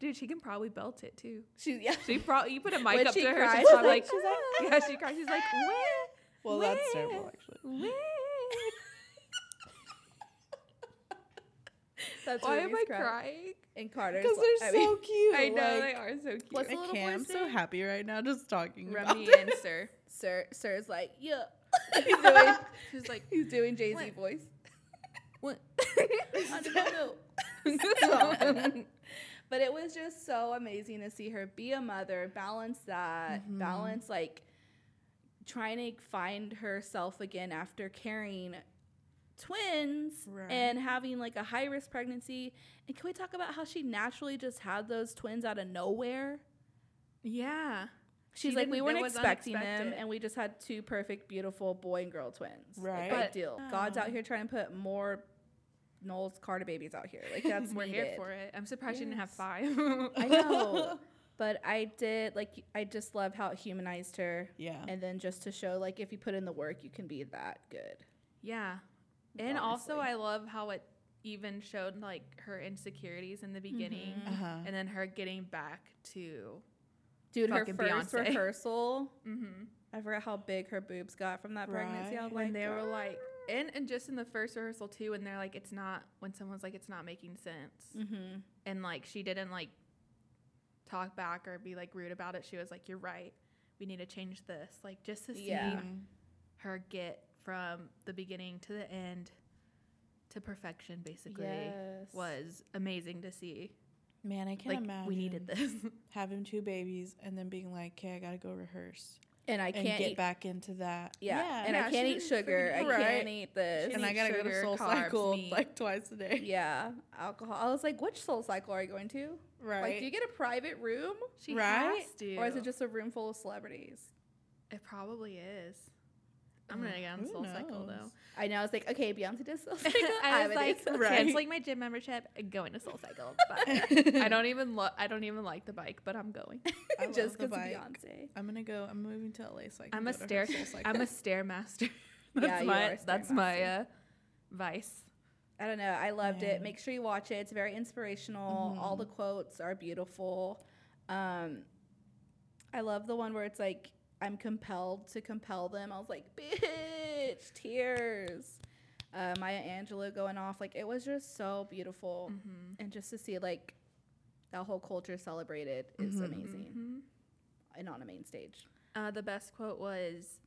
Dude, she can probably belt it too. She's yeah. She probably you put a *laughs* mic When up to her, cries, she's she's probably like, like, yeah, she cries. She's like, where? Well, that's terrible actually. Where? That's Why am I crying? And Carter's Because they're I mean, so cute. I know like, they are so cute. What's the I little can't. I'm so happy right now just talking about Rumi it. and *laughs* Sir. Sir, Sir's like, yeah. *laughs* he's doing, She's like, *laughs* he's doing Jay Z voice. what? I don't know. but it was just so amazing to see her be a mother, balance that, Mhm. balance like trying to find herself again after carrying twins Right. and having like a high risk pregnancy. And can we talk about how she naturally just had those twins out of nowhere? yeah. She's She like, we weren't it was expecting them, and we just had two perfect, beautiful boy and girl twins. Right. Like, But- big deal. Oh. God's out Oh. here trying to put more Knowles Carter babies out here. Like *laughs* that's We're needed. here for it. I'm surprised she didn't have five. I *laughs* know. but I did like I just love how it humanized her. Yeah. And then just to show like if you put in the work you can be that good. yeah. And also, I love how it even showed like her insecurities in the beginning, Mhm. Uh-huh. and then her getting back to. Dude, her Fucking first Beyonce. rehearsal, Mm-hmm. I forgot how big her boobs got from that pregnancy. I Right. was When like, they were "Ah." like, and and just in the first rehearsal too, when they're like, it's not when someone's like, it's not making sense, Mhm. and like she didn't like talk back or be like rude about it. She was like, you're right. We need to change this. Like just to see Yeah. Her get from the beginning to the end to perfection basically Yes. was amazing to see. Man, I can't like imagine we needed this. *laughs* having two babies and then being like, okay, I gotta go rehearse And I can't get eat back into that. yeah, and Yeah, I can't eat didn't sugar. I freaking- can't eat this. She and I gotta go to Soul carbs, Cycle meat. like twice a day. yeah, alcohol. I was like, which soul cycle are you going to? Right. Like, do you get a private room? she Right? has to. Or is it just a room full of celebrities? It probably is. I'm gonna get on Who Soul Cycle though. I know. I was like, okay, Beyonce does *laughs* Soul Cycle. I I'm was gonna like do Right. canceling my gym membership and going to Soul Cycle. *laughs* I don't even look. I don't even like the bike, but I'm going. *laughs* I love just the because bike. Beyonce. I'm gonna go. I'm moving to LA so I can I'm a go to her stair. Soul I'm a stairmaster. that's Yeah, my. are a that's my uh, vice. I don't know. I loved Yeah. it. Make sure you watch it. It's very inspirational. All Mm-hmm. the quotes are beautiful. Um, I love the one where it's like, I'm compelled to compel them. I was like, bitch, tears. uh, Maya Angelou going off. Like it was just so beautiful, Mm-hmm. and just to see like that whole culture celebrated is Mhm. amazing, Mm-hmm. and on a main stage. Uh, the best quote was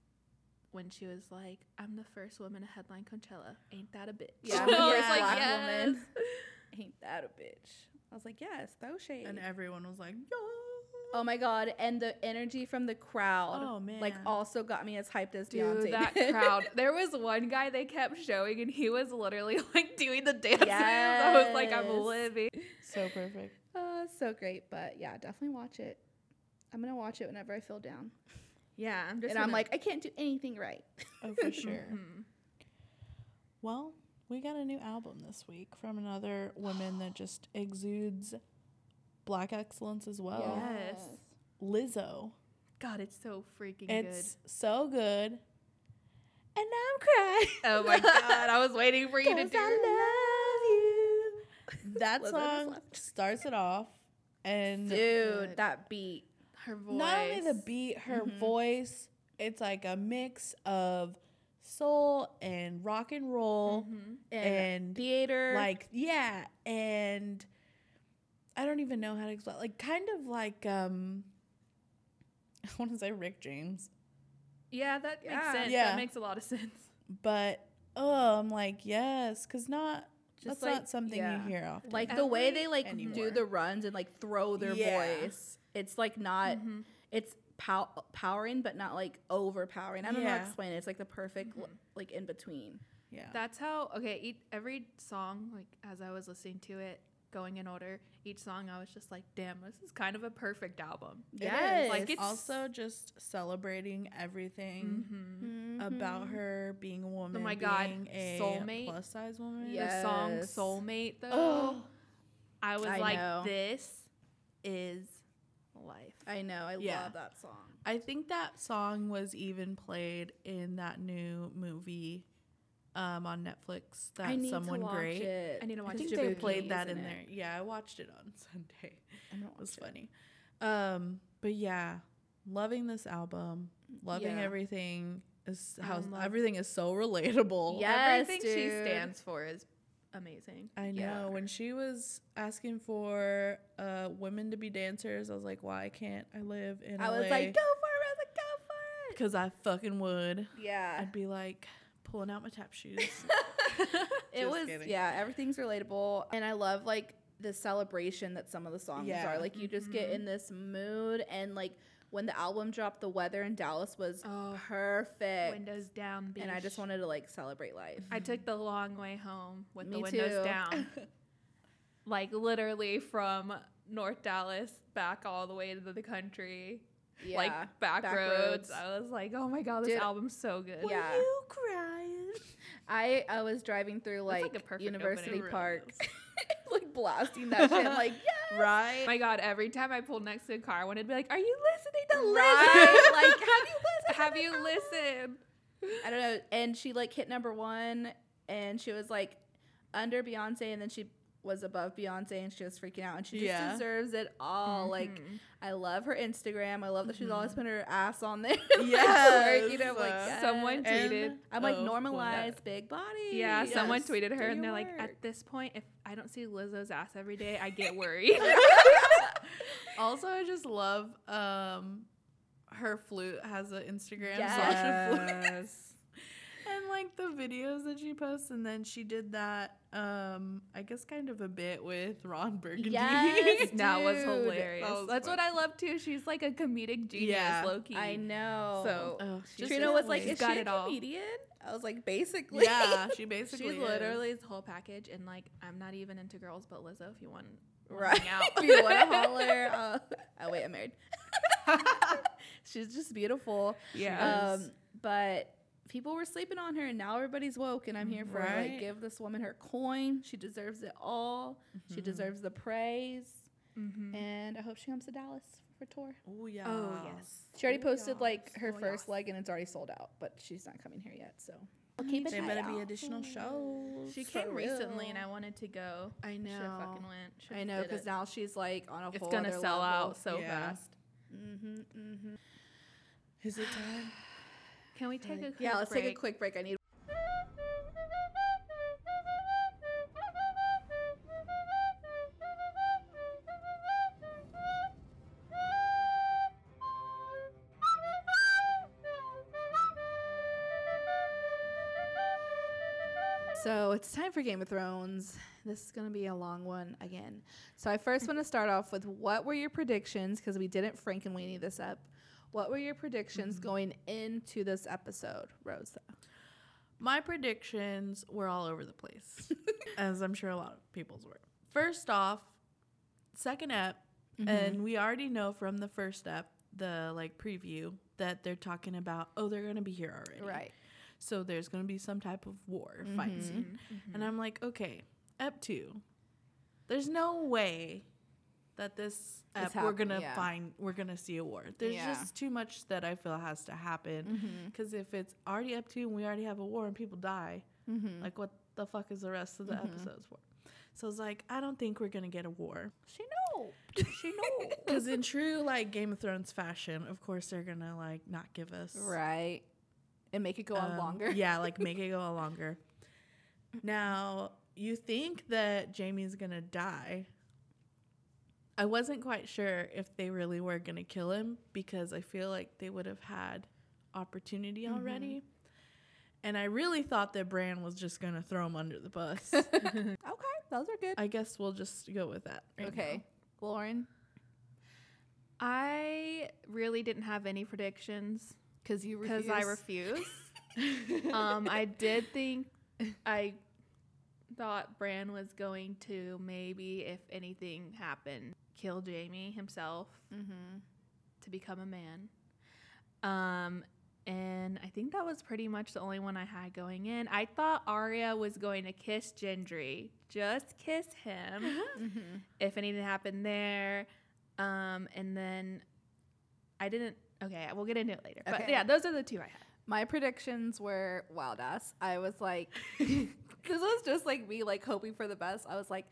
when she was like, "I'm the first woman to headline Coachella. Ain't that a bitch?" Yeah, *laughs* I'm the first like, black yes. woman. *laughs* Ain't that a bitch? I was like, yes, throw shade. And everyone was like, yo. Oh my god, and the energy from the crowd, Oh, like also got me as hyped as Beyonce. Dude, that crowd. *laughs* There was one guy they kept showing, and he was literally *laughs* like doing the dances. I was like, I'm living. So perfect. Oh, *laughs* so great. But yeah, definitely watch it. I'm gonna watch it whenever I feel down. Yeah, I'm just. and I'm like, I can't do anything right. Oh, for sure. Mhm. Well, we got a new album this week from another woman that just exudes black excellence as well. Yes. Lizzo. God, it's so freaking good. It's so good. And I'm crying. Oh my *laughs* god, I was waiting for you to 'Cause do. I love you. That Lizzo just song left. starts it off. And Dude, that beat. Her voice. not only the beat, her Mhm. voice, it's like a mix of soul and rock and roll. Mhm. And, And, theater. like yeah and i don't even know how to explain like kind of like um *laughs* i want to say rick james Yeah, that makes Yeah. sense. Yeah. That makes a lot of *laughs* sense. but oh i'm like yes because not Just that's like- not something yeah. you hear often like the way they like anymore. do the runs and like throw their Yeah. voice. It's like not Mhm. it's pow- powering but not like overpowering. I don't know how to explain it. It's like the perfect l- like in between. yeah That's how. Okay, each, every song, like as I was listening to it, going in order, each song I was just like, "Damn, this is kind of a perfect album." It is. Yes. Like, it's- also just celebrating everything Mm-hmm. about her being a woman oh my God, a soulmate. plus size woman Yeah. The song "Soulmate" though, oh *gasps* I was I like, know. "This is life." I know. I Yeah. love that song. I think that song was even played in that new movie um, on Netflix. That I need someone to watch great. it. I need to watch I think it. they played that isn't in it? there. Yeah, I watched it on *laughs* Sunday. I'm It was watch funny. Um, but yeah, loving this album, loving Yeah. everything. Is how love- everything is so relatable. Yeah. Yes, Everything she stands for is amazing. I know. Yeah. When she was asking for uh, women to be dancers, I was like, why can't I live in I LA? was like, go for it, I was like, go for it. because I fucking would. Yeah. I'd be like pulling out my tap shoes. *laughs* *laughs* it was kidding. yeah everything's relatable and i love like the celebration that some of the songs Yeah. are like you just get Mhm. in this mood and like when the album dropped the weather in dallas was Oh, perfect windows down, and i just wanted to like celebrate life I took the long way home with the windows too. down. *laughs* like literally from North Dallas back all the way to the country. Yeah Like back, back roads. roads. I was like, oh my god, this Dude, album's so good. Yeah. Were you crying? i i was driving through like, like, a perfect university opening. Park *laughs* *laughs* like blasting that shit I'm like yeah Right? My god, every time I pulled next to a car, I wanted to be like, are you listening to Lizzo? right like have you *laughs* listened Have to you album? listened? I don't know. And she like hit number one, and she was like under Beyonce, and then she was above Beyonce, and she was freaking out, and she just Yeah. deserves it all. Like Mhm. I love her Instagram. I love that she's always putting her ass on there. *laughs* Yes. you know, I'm like Uh, yes. Someone tweeted. I'm like Oh, normalize big body. Yeah, someone tweeted her Do and they're like, at this point, if I don't see Lizzo's ass every day, I get worried. *laughs* *laughs* also, I just love um, her flute has an Instagram. Sasha flute. And like the videos that she posts, and then she did that, um, I guess, kind of a bit with Ron Burgundy. Yes, *laughs* that was hilarious. that was That's what. I love too. She's like a comedic genius, Yeah. low key. I know. So Just Trina was like, "Is she a comedian?" I was like, "Basically." yeah, *laughs* she basically she's is. literally this whole package, and like I'm not even into girls, but Lizzo, if you want, Right. out. if you want to holler. Uh, oh wait, I'm married. *laughs* She's just beautiful. yeah. Um, but people were sleeping on her, and now everybody's woke, and I'm here for it. Right. like give this woman her coin. She deserves it all. She Mhm. deserves the praise, Mhm. and I hope she comes to Dallas for tour. Oh yeah. Oh, yes. She already Oh, posted yes. like her Oh, first yes. leg, and it's already sold out. But she's not coming here yet, so I'll keep There an eye better be additional shows. She came recently, and. I wanted to go. I Should have know. fucking went. Should've I know because now she's like on a it's whole gonna other sell level. out so Yeah. fast. Mm-hmm, mm-hmm. Is it time? Can we take a quick Yeah, let's break? take a quick break. I need So it's time for Game of Thrones. This is going to be a long one again. So I first *laughs* want to start off with what were your predictions because we didn't Frank and Weenie this up. What were your predictions mm-hmm. going into this episode, Rosa? My predictions were all over the place, *laughs* as I'm sure a lot of people's were. First off, second ep, mm-hmm. and we already know from the first ep, the like preview, that they're talking about, oh, they're gonna be here already. Right. So there's gonna be some type of war fight scene. And I'm like, okay, ep two. There's no way that this ep It's we're gonna yeah. find we're gonna see a war. There's Yeah. just too much that I feel has to happen. Mm-hmm. Because if it's already up to and we already have a war and people die, Mm-hmm. like what the fuck is the rest of the episodes for? So it's like I don't think we're gonna get a war. She know. She know. *laughs* Because in true like Game of Thrones fashion, of course they're gonna like not give us right. And make it go on um, longer. yeah, *laughs* like make it go on longer. Now you think that Jaime's gonna die. I wasn't quite sure if they really were gonna kill him because I feel like they would have had opportunity Mm-hmm. already. And I really thought that Bran was just gonna throw him under the bus. *laughs* *laughs* Okay, those are good. I guess we'll just go with that. right okay. Lauren, I really didn't have any predictions because you because I refuse. *laughs* um, I did think I thought Bran was going to maybe, if anything happened, kill Jaime himself mm-hmm. to become a man. Um, and I think that was pretty much the only one I had going in. I thought Arya was going to kiss Gendry, just kiss him. *laughs* Mm-hmm. if anything happened there. Um, and then I didn't. Okay, we'll get into it later. But yeah, those are the two I had. My predictions were wild ass. I was like, *laughs* this was just like me, like hoping for the best. I was like,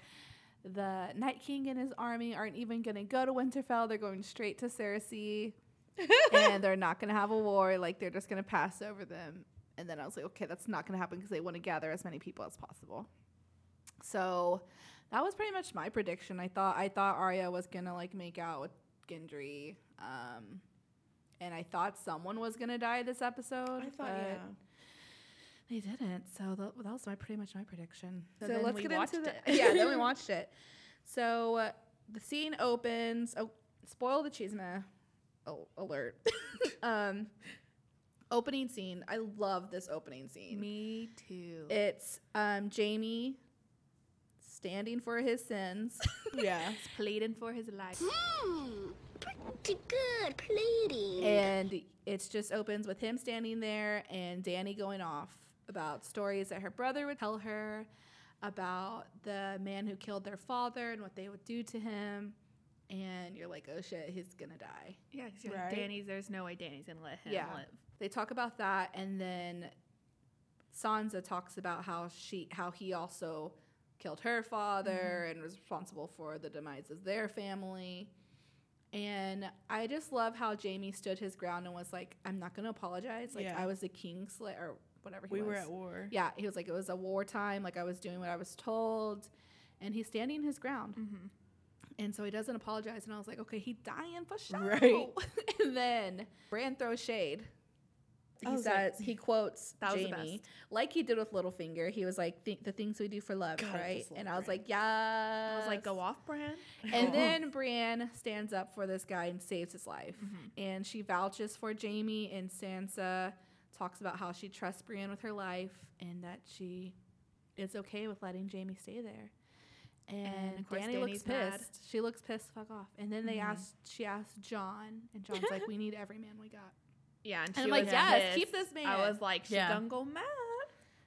the Night King and his army aren't even gonna go to Winterfell. They're going straight to Cersei, *laughs* and they're not gonna have a war. Like they're just gonna pass over them. And then I was like, okay, that's not gonna happen because they want to gather as many people as possible. So that was pretty much my prediction. I thought I thought Arya was gonna like make out with Gendry. Um, and I thought someone was gonna die this episode. I thought, yeah. They didn't. So that, that was my pretty much my prediction. So So, then let's we get watched into it. *laughs* yeah. Then we *laughs* watched it. So uh, the scene opens. Oh, spoil the chisme. Oh, alert. *laughs* um, opening scene. I love this opening scene. Me too. It's um, Jaime standing for his sins. Yeah. pleading for his life. Hmm, pretty good plating. and it just opens with him standing there and Dany going off about stories that her brother would tell her about the man who killed their father and what they would do to him. And you're like, oh shit, he's gonna die. Yeah, 'cause you're Right. like, Dany's. There's no way Dany's gonna let him Yeah. live. They talk about that, and then Sansa talks about how she, how he also killed her father mm-hmm. and was responsible for the demise of their family. And I just love how Jaime stood his ground and was like, "I'm not gonna apologize. Like Yeah. I was the king slayer or whatever he We was." were at war. Yeah, he was like, "It was a wartime. Like I was doing what I was told," and he's standing his ground. Mm-hmm. And so he doesn't apologize. And I was like, okay, he dying for sure. Right. *laughs* and then Bran throws shade. He was says, like- he quotes That was the Jaime, best. like he did with Littlefinger. He was like, "Th- the things we do for love, God, right? And I was Bran. like, yeah. I was like, go off, Bran. And *laughs* then Bran stands up for this guy and saves his life. Mm-hmm. And she vouches for Jaime, and Sansa talks about how she trusts Bran with her life and that she is okay with letting Jaime stay there. And, of course Dany looks Dany's mad. pissed. She looks pissed. Fuck off. And then they Mhm. asked. She asked Jon, and Jon's like, "We need every man we got." Yeah, and, And I'm like, was yes, pissed. keep this man. I was like, she Yeah. gonna go mad.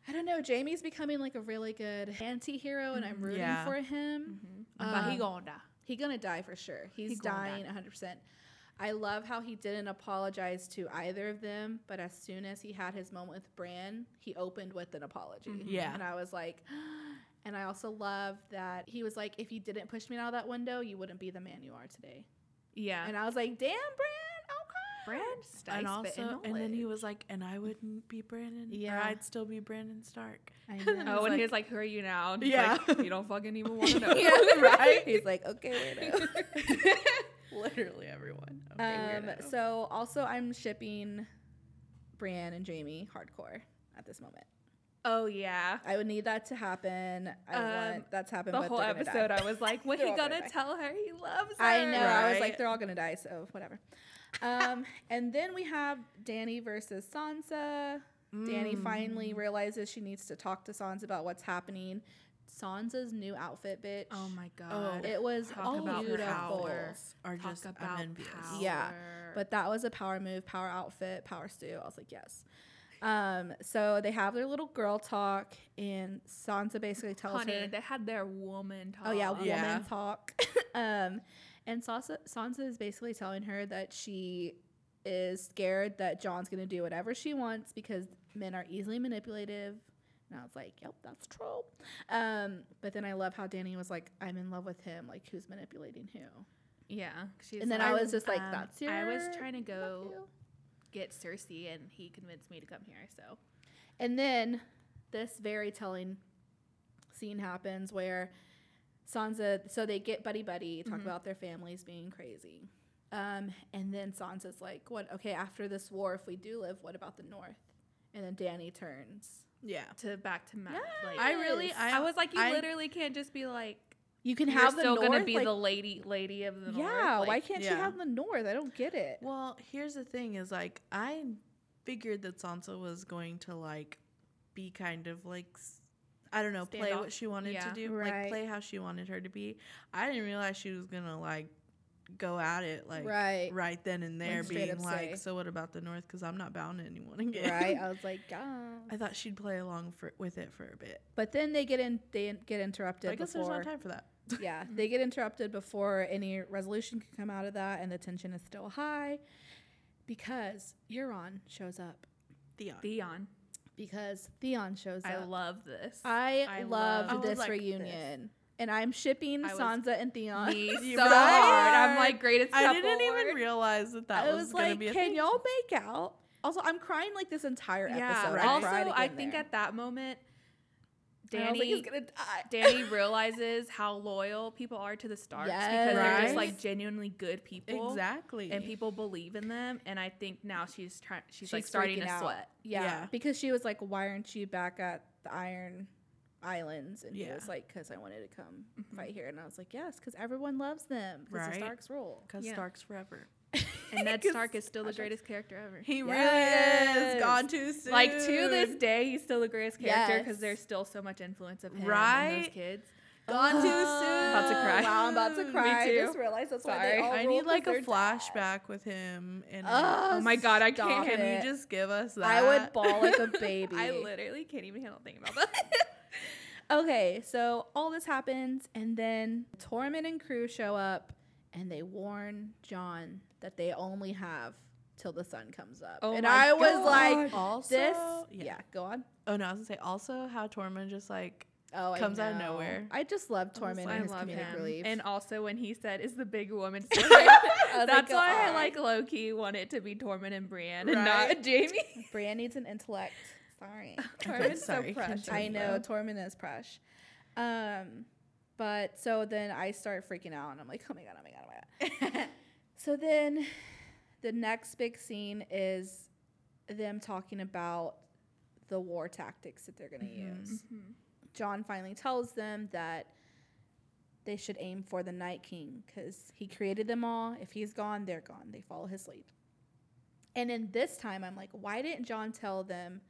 I don't know. Jaime's becoming like a really good anti-hero, and I'm rooting Yeah. for him. but he Um, gonna die. He gonna die for sure. He's He dying 100%. I love how he didn't apologize to either of them, but as soon as he had his moment with Bran, he opened with an apology. Mhm. Yeah. And I was like, *gasps* and I also love that he was like, if you didn't push me out of that window, you wouldn't be the man you are today. Yeah, And I was like, damn, Bran, okay. Bran just And also, and then he was like, and I wouldn't be Brandon. Yeah. Or I'd still be Brandon Stark. I *laughs* *laughs* Oh, know. and like- he was like, "Who are you now?" And he's Yeah. like, you don't fucking even want to *laughs* know. yeah, right? He's like, okay, weirdo. *laughs* Literally everyone. Okay, Um, weirdo. so also I'm shipping Brienne and Jaime hardcore at this moment. Oh yeah. I would need that to happen. I Um, want that to happen. The whole they're die. episode, I was like, *laughs* when They're he gonna gonna tell her he loves her? I know. I was like, they're all gonna die, so whatever. Um, *laughs* and then we have Dany versus Sansa. Dany Mm. finally realizes she needs to talk to Sansa about what's happening. Sansa's new outfit, bitch. Oh my god. It was Talk All about her beautiful. outfits are Talk just about I'm power. Yeah, But that was a power move, power outfit, power stew. I was like, yes. Um, so they have their little girl talk, and Sansa basically tells Honey, her, they had their woman talk. "Oh yeah, woman Yeah. talk." *laughs* um, and Sansa, Sansa is basically telling her that she is scared that Jon's gonna do whatever she wants because men are easily manipulative. And I was like, "Yep, that's true." Um, but then I love how Dany was like, "I'm in love with him. Like, who's manipulating who?" Yeah. And then like, I was just like, um, "That's your." I was trying to go get Cersei, and he convinced me to come here. So And then this very telling scene happens where Sansa, so they get buddy buddy, talk Mhm. about their families being crazy. Um, and then Sansa's like, what, okay, after this war, if we do live, what about the North? And then Dany turns. Yeah. to back to Matt. Like, I really, I, I was like, you I- literally can't just be like, You can you're have the still North. gonna be like- the lady, lady of the North. yeah, why can't she Yeah. have the North? I don't get it. Well, here's the thing: is like I figured that Sansa was going to like be kind of like I don't know, play Stand what she wanted Yeah. to do, Right. like play how she wanted her to be. I didn't realize she was gonna like go at it like Right. right then and there, being up like, say. "So what about the North? Because I'm not bound to anyone *laughs* again." right? I was like, yeah. I thought she'd play along for with it for a bit. But then they get in, they get But interrupted I guess before. there's not time for that. *laughs* yeah, they get interrupted before any resolution can come out of that, and the tension is still high because Euron shows up. Theon. Theon. Because Theon shows I up. I love this. I, I loved love- this was like reunion, and I'm shipping I Sansa and Theon. me *laughs* so right? hard. I'm like greatest I couple. didn't even realize that that I was, was gonna be a can thing. y'all make out? Also, I'm crying like this entire Yeah. episode. right. I Also, cried I think there. at that moment, And I was Dany like, he's gonna die. *laughs* Dany realizes how loyal people are to the Starks because they're just like genuinely good people. Exactly. And people believe in them, and I think now she's trying. She's, She's like starting to out. sweat. Yeah, Yeah. because she was like, "Why aren't you back at the Iron Islands?" And he Yeah. was like, "Because I wanted to come Mm-hmm. fight here." And I was like, "Yes, because everyone loves them. Because Right. Starks rule." Because Yeah. Starks forever. *laughs* And Ned Stark is still the greatest character ever. He Yes. really is gone too soon. Like to this day, he's still the greatest character because Yes. there's still so much influence of him and Right? those kids. gone too soon. About to cry. Wow, I'm about to *laughs* Me cry. I just realized that's why Sorry. they all I need like a flashback with him. And Oh, Oh my God, I can't. can you just give us that? I would bawl like a *laughs* baby. I literally can't even handle thinking about that. Okay, so all this happens, and then Tormund and crew show up, and they warn Jon that they only have till the sun comes up. Oh and my I was like, Also, this. yeah. Yeah. go on. Oh no, I was gonna say also how Tormund just like Oh, Comes out of nowhere. I just love Tormund like, and I his love comedic him. relief. And also when he said, "Is the big woman?" *laughs* still I here?" was That's like, why I like lowkey wanted to be Tormund and Brienne and not *laughs* Jaime. Brienne needs an intellect. Sorry. *laughs* Tormund's so sorry, precious. I know though. Tormund is fresh. Um, but so then I start freaking out, and I'm like, oh my god, oh my god, oh my god. *laughs* so then, the next big scene is them talking about the war tactics that they're going to Mhm. use. Mhm. Jon finally tells them that they should aim for the Night King because he created them all. If he's gone, they're gone. They follow his lead. And in this time, I'm like, why didn't Jon tell them,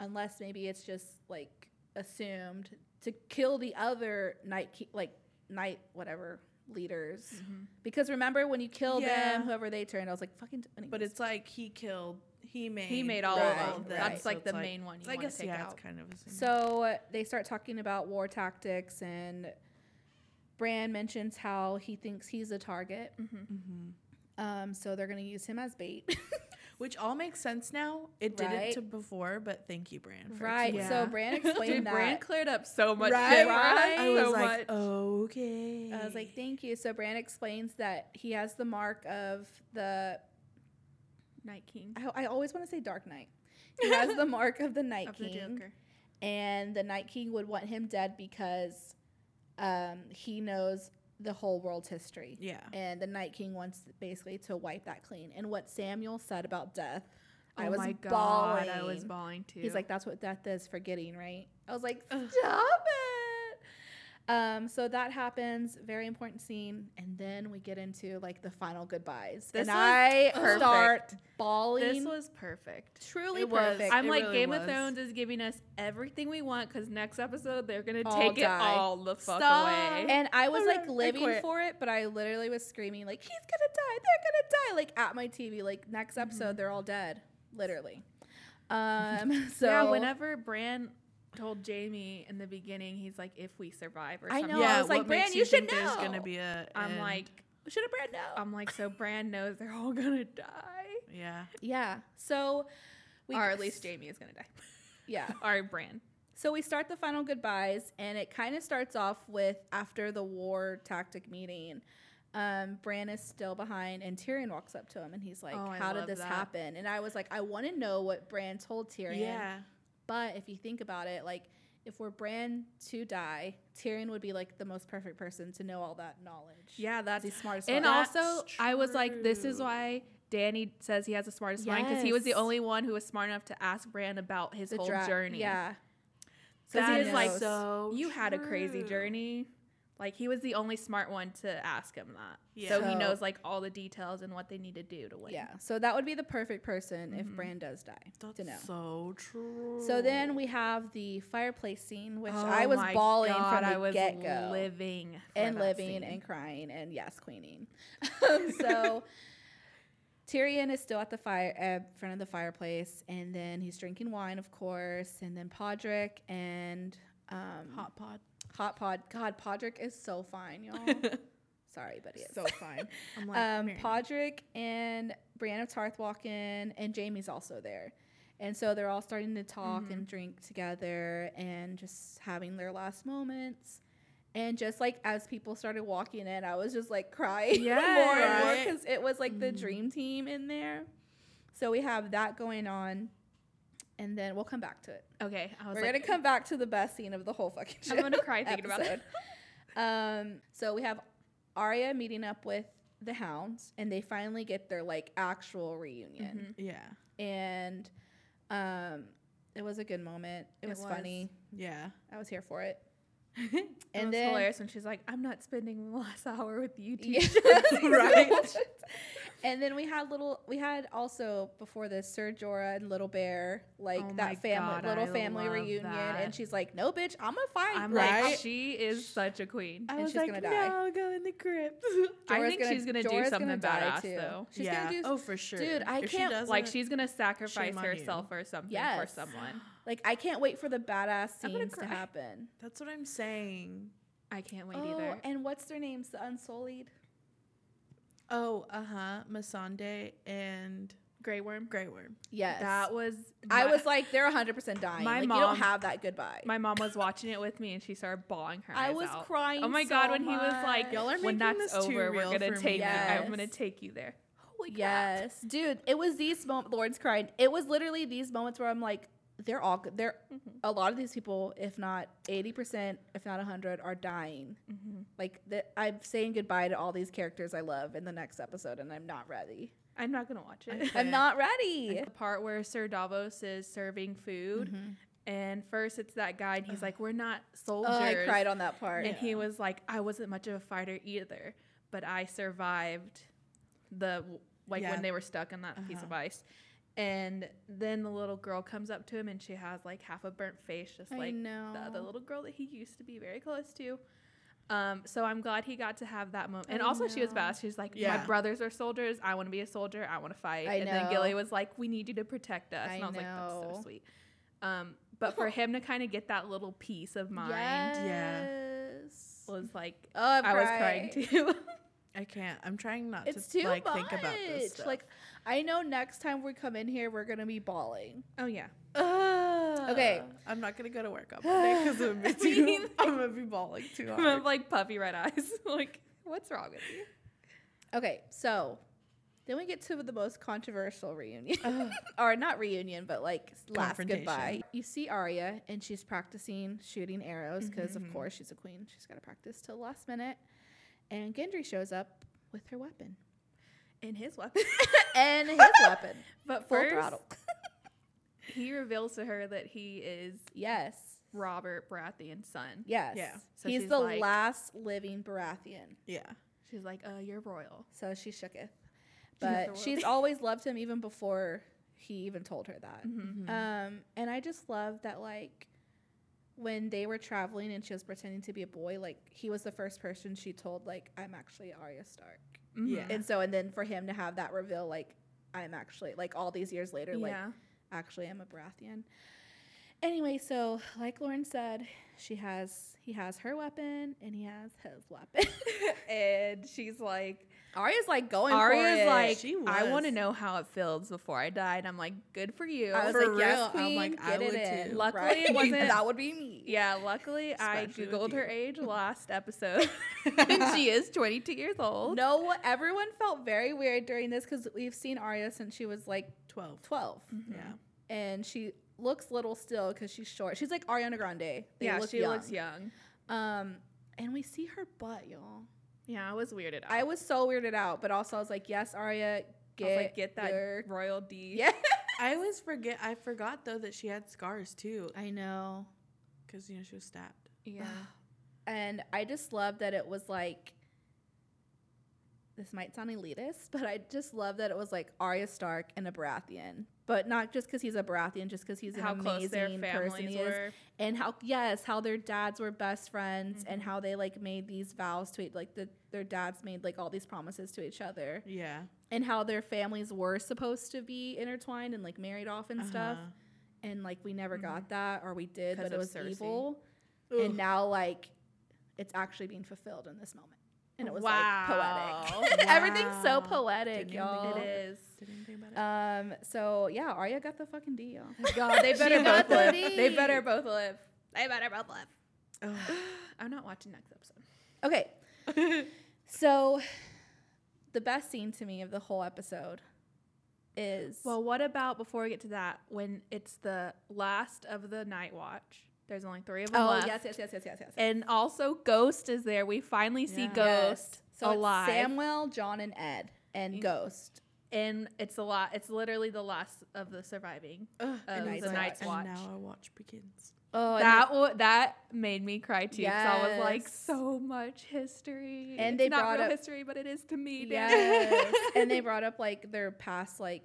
unless maybe it's just like assumed, to kill the other Night King, like Night whatever leaders? Mhm. Because remember when you kill Yeah. them, whoever they turned, I was like, fucking. anyways. But it's like he killed. He made. He made all Right, of them. right. That's like it's the main one you so I want to guess take yeah, out. it's kind of. Assumed. So uh, they start talking about war tactics, and Bran mentions how he thinks he's a target. Mhm. Mhm. Um, so they're gonna use him as bait. *laughs* Which all makes sense now. It Right. didn't to before, but thank you, Bran. for right. explaining So that. Bran *laughs* explained Dude, that. Bran cleared up so much Right? shit. Right? I was so like, much. okay. I was like, thank you. So Bran explains that he has the mark of the. Night King I, I always want to say Dark Knight. He has the mark of the Night *laughs* of the King, Joker. and the Night King would want him dead because um, he knows the whole world's history. yeah. and the Night King wants basically to wipe that clean. And what Samwell said about death, I oh was my god, bawling. I was bawling too. He's like, that's what death is, forgetting, right? I was like, stop it. Um, so that happens, very important scene, and then we get into like the final goodbyes, This and was I perfect. start bawling. this was perfect. truly It was. perfect. I'm It like really Game was. of Thrones is giving us everything we want because next episode they're gonna All take it all the fuck Stop. away. and I was like living quit. for it, but I literally was screaming like, "He's gonna die! They're gonna die!" Like at my TV. Like next episode, they're all dead, literally. Um. *laughs* So yeah, whenever Bran told Jaime in the beginning, he's like, "If we survive or I something." know, I was like, what "Bran, makes you should think There's know." gonna be a. I'm end? like, should have Brad know. I'm like, so Bran knows they're all gonna die, yeah. yeah. So we or at least Jaime is gonna die, *laughs* Yeah. or Bran. So we start the final goodbyes, and it kind of starts off with after the war tactic meeting. Um, Bran is still behind, and Tyrion walks up to him, and he's like, Oh, "How did this that. happen?" And I was like, "I want to know what Bran told Tyrion." Yeah. But if you think about it, like if we're Bran to die, Tyrion would be like the most perfect person to know all that knowledge. Yeah, that's he's smart as and fuck. also I was like, this is why Dany says he has the smartest mind because he was the only one who was smart enough to ask Bran about his the whole dra- journey. Yeah. because he was like, so you had a crazy journey. Like he was the only smart one to ask him that. So Yeah. he knows like all the details and what they need to do to win. Yeah. So that would be the perfect person if Mhm. Bran does die That's to know. so true. So then we have the fireplace scene, which Oh I was my bawling God, from I the was get go, living for and that living scene. and crying and yes, queening. *laughs* *laughs* So Tyrion is still at the fire, uh, front of the fireplace, and then he's drinking wine, of course, and then Podrick and um, hot pod. Hot Pod. God, Podrick is so fine, y'all. *laughs* Sorry, but he is. So fine. I'm like, um, Podrick and Brienne of Tarth walk in, and Jaime's also there. And so they're all starting to talk Mm-hmm. and drink together and just having their last moments. And just like as people started walking in, I was just like crying *laughs* more and more because it was like the Mm-hmm. dream team in there. So we have that going on. And then we'll come back to it. Okay, I was We're like, gonna come back to the best scene of the whole fucking show. I'm gonna cry thinking about it. *laughs* um, so we have Arya meeting up with the Hounds, and they finally get their like actual reunion, Mhm. Yeah. and um, it was a good moment. It, It was, was. funny. Yeah. I was here for it. It *laughs* and was then hilarious when she's like, "I'm not spending the last *laughs* hour with you two." Yes, *laughs* Right. and then we had little. We had also before this Sir Jorah and Little Bear, like Oh that family, God, little I family reunion, that. and she's like, "No, bitch, I'm gonna fight." I'm Like, like, Right? she is such a queen. I And was she's like, gonna die. no, go in the crypt. I Jorah's think she's gonna do Jorah's something die badass, though. She's yeah. gonna do oh, for sure. Dude, I If can't- doesn't- like she's gonna sacrifice Shame you. herself or something Yes. for *sighs* someone. Like I can't wait for the badass scenes to happen. That's what I'm saying. I can't wait oh, either. and what's their names? The Unsullied. Oh, uh huh. Missandei and Grey Worm. Grey Worm. Yes. That was. I was like, they're 100 percent dying. my like you mom- don't have that goodbye. My mom was watching it with me and she started bawling her ass. I eyes was out. crying. Oh my so god! When he was like, much. Y'all are "When that's this too over, we're gonna take me. you. I'm gonna take you there." Holy crap! yes, dude, it was these moments. Lord's crying. It was literally these moments where I'm like, they're all good. They're Mhm. a lot of these people, if not 80 percent, if not 100, are dying. Mhm. Like the, I'm saying goodbye to all these characters I love in the next episode, and I'm not ready. I'm not gonna watch it. I'm not ready. *laughs* the part where Sir Davos is serving food, Mhm. and first it's that guy, and he's like, "We're not soldiers." Oh, I cried on that part. and he was like, "I wasn't much of a fighter either, but I survived the like Yeah. when they were stuck in that piece of Uh-huh. ice." And then the little girl comes up to him, and she has like half a burnt face, just I like know. the other little girl that he used to be very close to. Um, so I'm glad he got to have that moment. And I also, she was know. badass. She's like, "My brothers are soldiers. I want to be a soldier. I want to fight." I and then. Gilly was like, "We need you to protect us." I and I was like, "That's so sweet." Um, but for him to kind of get that little piece of mind Yes. was like, Oh, I was crying too. *laughs* I can't. I'm trying not It's to too like much. think about this stuff. Like, I know next time we come in here, we're gonna be bawling. oh yeah. Okay. I'm not gonna go to work on Monday because I'm, *laughs* gonna be too- I'm gonna be bawling too I have like puffy red eyes. *laughs* like, what's wrong with you? Okay, so then we get to the most controversial reunion, *laughs* or not reunion, but like last goodbye. You see Arya, and she's practicing shooting arrows because, Mm-hmm. of course, she's a queen. She's got to practice till the last minute. And Gendry shows up with her weapon And his weapon. *laughs* and his *laughs* weapon. but Full first, throttle. *laughs* he reveals to her that he is Yes. Robert Baratheon's son. Yes. Yeah. So He's the like- last living Baratheon. Yeah. She's like, uh, you're royal. So she shooketh. But she's world. always loved him even before he even told her that. Mm-hmm. Um, and I just love that like when they were traveling and she was pretending to be a boy, like he was the first person she told like I'm actually Arya Stark. Mm-hmm. Yeah. And so and then for him to have that reveal like I'm actually like all these years later like actually I'm a Baratheon. Anyway, so like Lauren said, she has he has her weapon and he has his weapon. *laughs* and she's like, Arya's like going for Arya's it. like, She I want to know how it feels before I die. And I'm like, good for you. I was For like, yes, real, I'm queen, like, I get it would in. too. Luckily, right? it *laughs* wasn't- that would be me. yeah, luckily I Especially with Googled her age *laughs* last episode. *laughs* and she is 22 years old. No, everyone felt very weird during this because we've seen Arya since she was like 12. 12. Mm-hmm. Yeah. And she looks little still because she's short. She's like Ariana Grande. They yeah, look she young. looks young. Um, and we see her butt, y'all. Yeah, I was weirded out. I was so weirded out, but also I was like, yes, Arya, get, like, get that your- royal D. Yeah. *laughs* *laughs* I always forget. I forgot though that she had scars too, I know. because you know she was stabbed. Yeah. And I just love that it was like, this might sound elitist, but I just love that it was like Arya Stark and a Baratheon. But not just because he's a Baratheon, just because he's an how close their amazing person he is. and how yes how their dads were best friends and Mm-hmm. how they like made these vows to each like the, their dads made like all these promises to each other Yeah. and how their families were supposed to be intertwined and like married off and stuff Uh-huh. and like we never got that or we did, but it was Cersei. evil and now like it's actually being fulfilled in this moment and it was Wow. like poetic *laughs* everything's so poetic Didn't y'all It is. Didn't think about it. um so yeah Arya got the fucking D y'all *laughs* God, they better got both live. the They better both live. They better both live. Oh. *sighs* I'm not watching next episode. Okay. *laughs* so the best scene to me of the whole episode is Well, what about before we get to that, when it's the last of the night watch? There's only three of them oh left. yes yes yes yes yes yes And also, Ghost is there. We finally see Yeah. Ghost so alive, it's Samwell, Jon, and Ed, and You- Ghost. and it's a lot. It's literally the last of the surviving. Ugh, of Night's the Watch. Night's and now our watch begins. Oh, that w- that made me cry too. 'cause I was like, so much history. And it's they not brought real up- history, but it is to me. yes, and they *laughs* brought up like their past like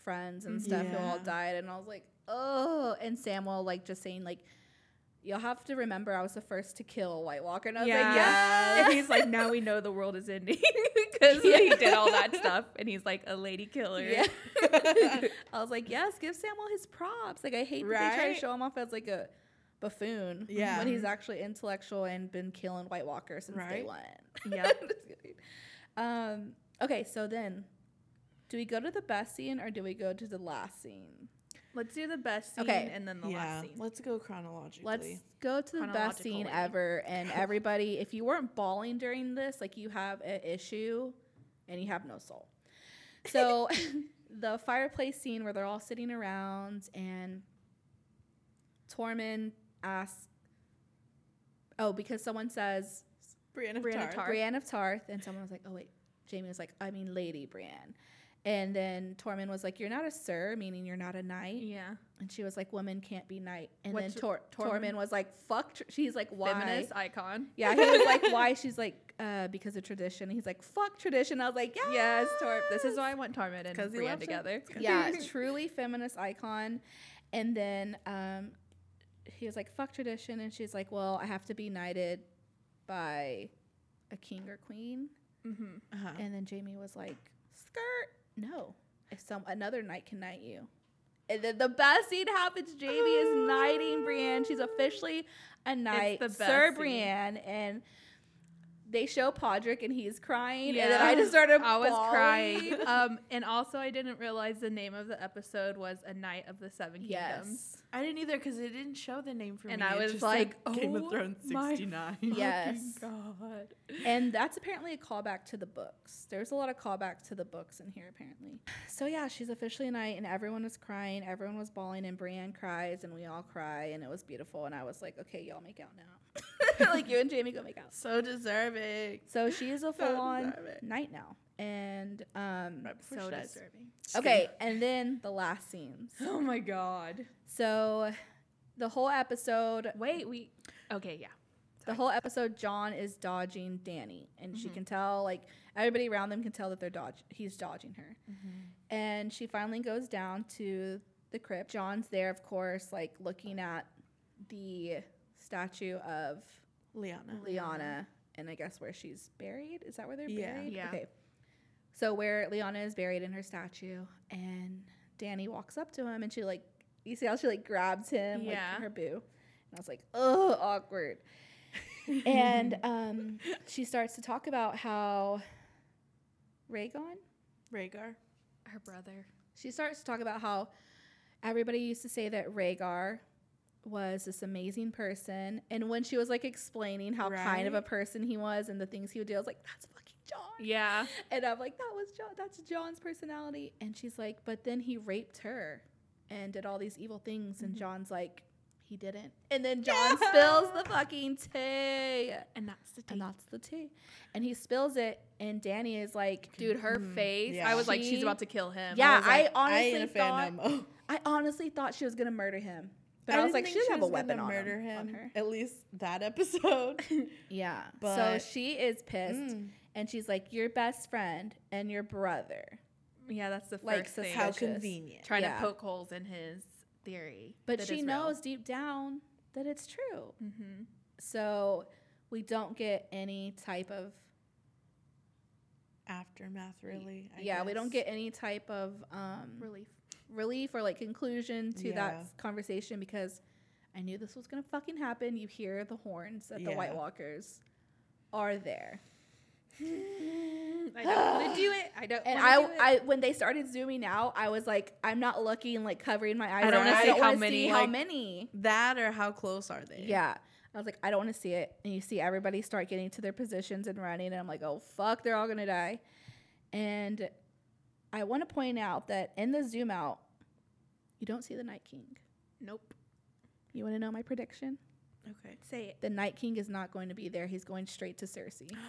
friends and stuff who all died, and I was like, oh, and Samwell like just saying like. You'll have to remember I was the first to kill a White Walker. And I was like, yeah. And he's like, now we know the world is ending *laughs* because he did all that stuff, and he's like a lady killer. Yeah. *laughs* I was like, yes, give Samwell his props. Like, I hate that they try to show him off as like a buffoon. Yeah. When he's actually intellectual and been killing White Walkers since day one. *laughs* Yeah. Um, okay, so then do we go to the best scene or do we go to the last scene? Let's do the best scene Okay. and then the yeah. last scene. Let's go chronologically. Let's go to the best scene ever. And *laughs* everybody, if you weren't bawling during this, like you have an issue and you have no soul. So *laughs* the fireplace scene where they're all sitting around and Tormund asks, oh, because someone says Brienne of Brienne of Tarth. Tarth. Brienne of Tarth, and someone was like, oh, wait. Jaime was like, I mean, Lady Brienne. And then Tormund was like, You're not a sir, meaning you're not a knight. yeah. And she was like, Women can't be knight. And What's then Tor- Tormund? Tormund was like, Fuck. Tr-. She's like, Why? Feminist icon. Yeah, he was like, Why? *laughs* She's like, uh, Because of tradition. He's like, Fuck tradition. I was like, Yeah. Yes, Tor. This is why I want Tormund and he Brienne loves her. together. yeah, truly feminist icon. And then um, he was like, "Fuck tradition," and she's like, "Well, I have to be knighted by a king or queen." mm-hmm. Uh-huh. And then Jaime was like, "Skirt, no. If some another knight can knight you." And then the best scene happens. Jaime is *gasps* knighting Brienne. She's officially a knight, the best Sir scene. Brienne, and they show Podrick and he's crying. And then I just started. I was crying. *laughs* Um, and also, I didn't realize the name of the episode was A Knight of the Seven Kingdoms. Yes. I didn't either because it didn't show the name for And me. I was like, said Game "Oh of Thrones my 69. Yes. God. And that's apparently a callback to the books. There's a lot of callback to the books in here, apparently. So yeah, she's officially a knight, and everyone was crying, everyone was bawling, and Brienne cries, and we all cry, and it was beautiful. And I was like, okay, y'all make out now. *laughs* like you and Jaime go make out. So deserving. So she is a full on deserve knight now. And um, So she disturbing. okay, and then the last scenes. *gasps* Oh my god. So the whole episode, Wait, we. Okay, yeah. the whole episode, Jon is dodging Dany, and she Mhm. can tell, like everybody around them can tell that they're dodge. He's dodging her, and she finally goes down to the crypt. Jon's there, of course, like looking at the statue of Lyanna. Lyanna, and I guess where she's buried. Is that where they're Yeah. buried? Yeah. Okay. So where Lyanna is buried in her statue, and Dany walks up to him, and she like, you see how she like grabs him, Yeah. like her boo, and I was like, oh, awkward. *laughs* and um, she starts to talk about how Rhaegon. Rhaegar. Her brother. She starts to talk about how everybody used to say that Rhaegar was this amazing person, and when she was like explaining how kind of a person he was and the things he would do, I was like, "That's fucking Jon." Yeah. And I'm like, "That was Jon. That's Jon's personality." And she's like, "But then he raped her and did all these evil things," and Jon's like, "He didn't." And then Jon spills the fucking tea. And that's the And tea. that's the tea. And he spills it, and Dany is like, Dude, her Mhm. face. Yeah. I was like, she's about to kill him. Yeah, I like, honestly ain't a fan thought- no. *laughs* I honestly thought she was gonna murder him, but I, I was like, she doesn't have a weapon gonna on, murder him, on her. At least that episode. *laughs* Yeah, But so she is pissed, Mm. And she's like, "Your best friend and your brother." Yeah, that's the first Like, thing. How convenient. Trying Yeah. to poke holes in his theory. But she is real. knows deep down that it's true. Mhm. So we don't get any type of Aftermath, really. I yeah, we don't get any type of um, relief. relief or like conclusion to Yeah. that conversation because I knew this was gonna fucking happen. You hear the horns that the White Walkers are there. *laughs* I don't want to do it. I don't. And wanna I, do it. I, when they started zooming out, I was like, I'm not looking, like covering my eyes. I don't wanna see how many, see how like- many. that or how close are they? Yeah, I was like, I don't want to see it. And you see everybody start getting to their positions and running, and I'm like, oh fuck, they're all gonna die. And I want to point out that in the zoom out, you don't see the Night King. Nope. You want to know my prediction? Okay. Say it. The Night King is not going to be there. He's going straight to Cersei. *gasps*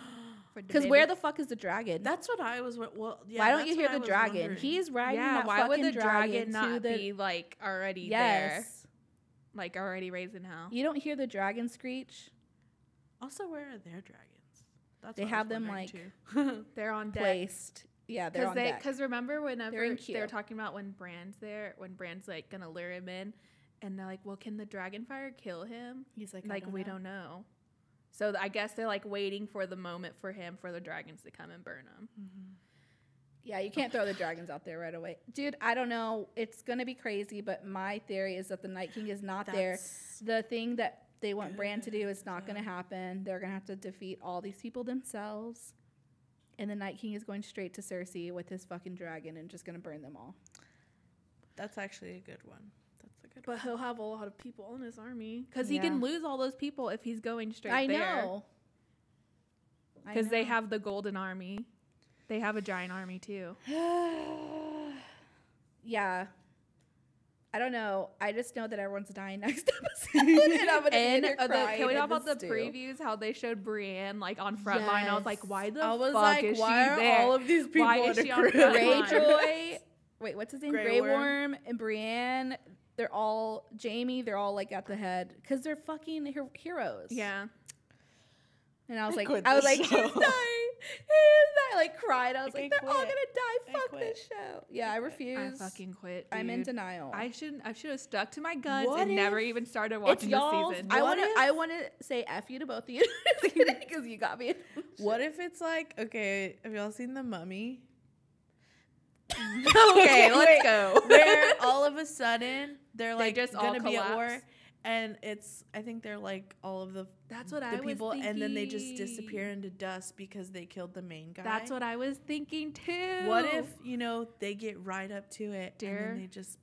Because where the fuck is the dragon? That's what I was. wa- Well, yeah. why don't you hear the was dragon? wondering. He's riding yeah, that why would the dragon, dragon not the be like already there? yes. Like already raising hell. You don't hear the dragon screech. Also, where are their dragons? That's They what I have was them, like, too. *laughs* They're on deck. Placed. Yeah, they're Because on they, deck. because remember whenever in they queue. were talking about when Bran's there, when Bran's like gonna lure him in, and they're like, "Well, can the dragon fire kill him?" He's like, like we don't know. So th- I guess they're like waiting for the moment for him for the dragons to come and burn him. Mm-hmm. Yeah, you can't throw the dragons out there right away, dude. I don't know. It's gonna be crazy, but my theory is that the Night King is not there. The thing that they want Bran to do is not gonna happen. They're gonna have to defeat all these people themselves, and the Night King is going straight to Cersei with his fucking dragon and just gonna burn them all. That's actually a good one. That's a good But he'll have a lot of people in his army because he can lose all those people if he's going straight I there. know. Because they have the golden army. They have a giant army too. *sighs* yeah. I don't know. I just know that everyone's dying next *laughs* episode, and I'm in And uh, the, can we talk about the stew. previews? How they showed Brienne like on front line. I was like, why the I was fuck like, is why she are there? all of these people Why is she on front line? Greyjoy. Wait, what's his name? Grey Grey Worm. Worm and Brienne. They're all Jaime. They're all like at the head because they're fucking her- heroes. Yeah. And I was I like, quit I was like, he's dying. He's dying. I like cried. I was I like, they're all gonna die. I Fuck quit. this show. Yeah, I quit. refuse. I fucking quit. I'm in denial. I shouldn't. I should have stuck to my guns What and never even started watching the season. I want to. I want to say f you to both of you *laughs* because you got me. *laughs* What if it's like okay? Have y'all seen the Mummy? *laughs* okay, let's wait. go. *laughs* Where all of a sudden they're They like just all gonna be at war, collapse? and it's I think they're like all of the That's what the I was people, and then they just thinking. disappear into dust because they killed the main guy. That's what I was thinking too. What if you know they get right up to it, and Dear then they just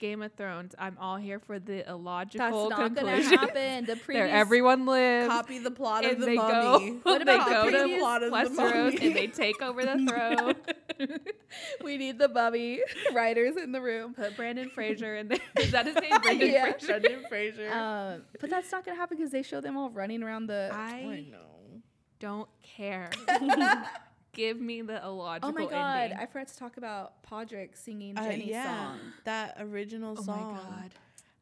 Game of Thrones? I'm all here for the illogical That's not gonna happen. The *laughs* There, everyone lives. copy the plot of the they Mummy. *laughs* go. What about the go previous to plot of the Westeros Mummy? and they take over the *laughs* throne. we need the Bubby writers in the room. Put Brandon Fraser in there. Is that his name? Brandon Yeah. Fraser. Brendan Fraser. Um, but that's not gonna happen because they show them all running around the. I I know. don't care. Give me the illogical Oh my god, ending. I forgot to talk about Podrick singing Uh, Jenny's song. that original oh song. my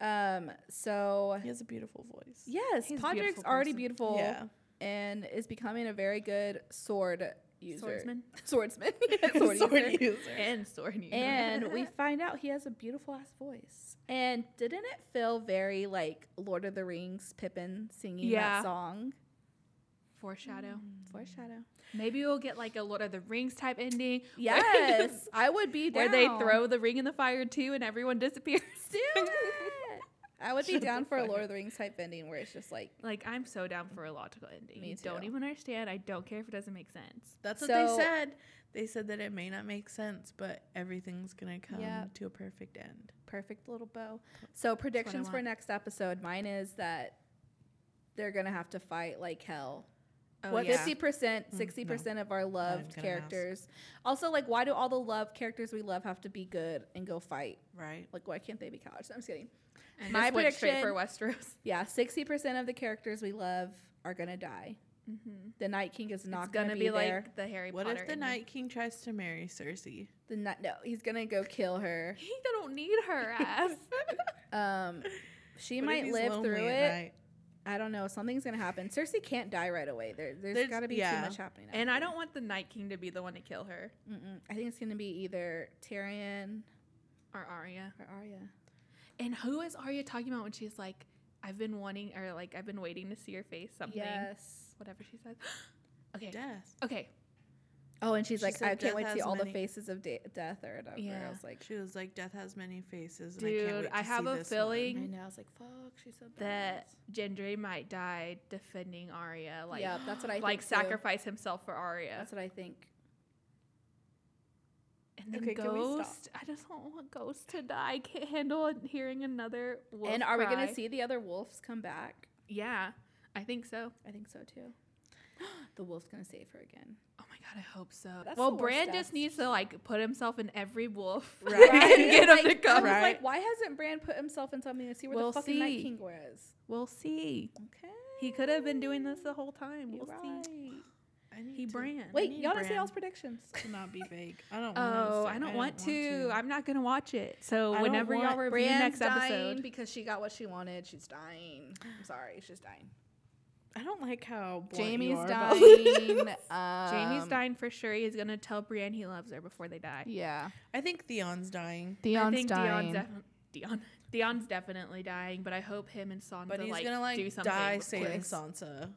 god. Um, so He has a beautiful voice. yes, He's Podrick's beautiful already person. beautiful Yeah. and is becoming a very good sword user. Swordsman *laughs* Swordsman. *laughs* *laughs* sword Sword user. user. and sword user. And we find out he has a beautiful ass voice. And didn't it feel very like Lord of the Rings Pippin singing Yeah. that song? Foreshadow. Mm. Foreshadow. Maybe we'll get like a Lord of the Rings type ending. *laughs* Yes, I would be down. Where they throw the ring in the fire too and everyone *laughs* disappears. Do it. I would be Shut down for a fuck Lord of the Rings type ending where it's just like like I'm so down for a logical ending. Me too. Don't even understand. I don't care if it doesn't make sense. That's what they said. They said that it may not make sense, but everything's gonna come Yep. to a perfect end. perfect little bow. So predictions for next episode. Mine is that they're gonna have to fight like hell. Oh, what fifty percent, Mm, sixty percent of our loved gonna ask. characters. Also, like, why do all the love characters we love have to be good and go fight? Right. Like, why can't they be cowards? I'm just kidding. And My just went for prediction- Westeros. *laughs* Yeah, sixty percent of the characters we love are gonna die. Mm-hmm. The Night King is not It's gonna, be, there. like the Harry What Potter. What if the ending. Night King tries to marry Cersei? the night, no, he's gonna go kill her. *laughs* He don't need her ass. *laughs* Um, she What might live through at it. Night? I don't know. Something's gonna happen. Cersei can't die right away. There, there's There's- got to be yeah. too much happening. and I don't want the Night King to be the one to kill her Mm-mm. I think it's gonna be either Tyrion or Arya. or Arya. And who is Arya talking about when she's like, "I've been wanting," or like, "I've been waiting to see your face." Something. Yes. Whatever she says. *gasps* okay. Death. Okay. Oh, and she's She like, I can't wait to see has all the faces of de- death or whatever. Yeah. I was like, She was like, "Death has many faces." And I, can't Dude, wait I to have see a this feeling- I One. know. I was like, fuck. She's so That badass. Gendry might die defending Arya. Like, yeah, that's what I like think too. sacrifice himself for Arya. That's what I think. And then Okay, can we stop? Ghost. I just don't want Ghost to die. I can't handle hearing another wolf. and are we gonna see the other wolves come back? Yeah, I think so. I think so too. *gasps* the wolf's gonna save her again. My god, I hope so. That's well, the worst Bran death. just needs to like put himself in every wolf, *laughs* Right. and get him like, to I come. was Right. like, why hasn't Bran put himself in something to see where We'll the fucking Night. King was? We'll see. Okay. He could have been doing this the whole time. You're We'll right. see. He to- Bran. Wait, y'all didn't see Bran y'all's predictions. *laughs* to not be vague. I don't. Oh, wanna I don't say- want to. I'm not gonna watch it. So don't whenever y'all want- review Bran's next dying episode, because she got what she wanted. She's dying. I'm sorry, she's dying. I don't like how blunt you Jaime's are about dying. *laughs* um, Jaime's dying for sure. He's gonna tell Brienne he loves her before they die. Yeah, I think Theon's dying, I Theon's think dying. Theon's definitely Theon. Theon's definitely dying, but I hope him and Sansa but he's like, gonna like do something. die quick. saving Sansa.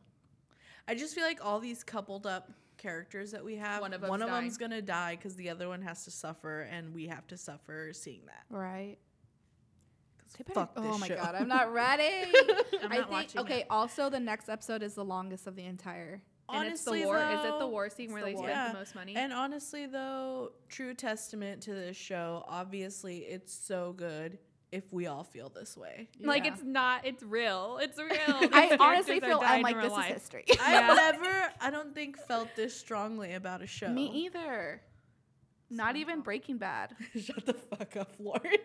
I just feel like all these coupled up characters that we have, One one of of, them's them's gonna die because the other one has to suffer, and we have to suffer seeing that. right. 'Cause Fuck this oh my show. god, I'm *laughs* not ready. I'm I not think watching okay. it. Also, the next episode is the longest of the entire. And it's the Honestly, war. Is it the war scene where the they war. spent Yeah. the most money? And honestly, though, true testament to this show. Obviously, it's so good if we all feel this way. like it's not. It's real. It's real. *laughs* I honestly characters are feel I'm in like real this life. is history. *laughs* I've Yeah. never, I don't think, felt this strongly about a show. Me either. Not even Breaking Bad Shut the fuck up, Lauren.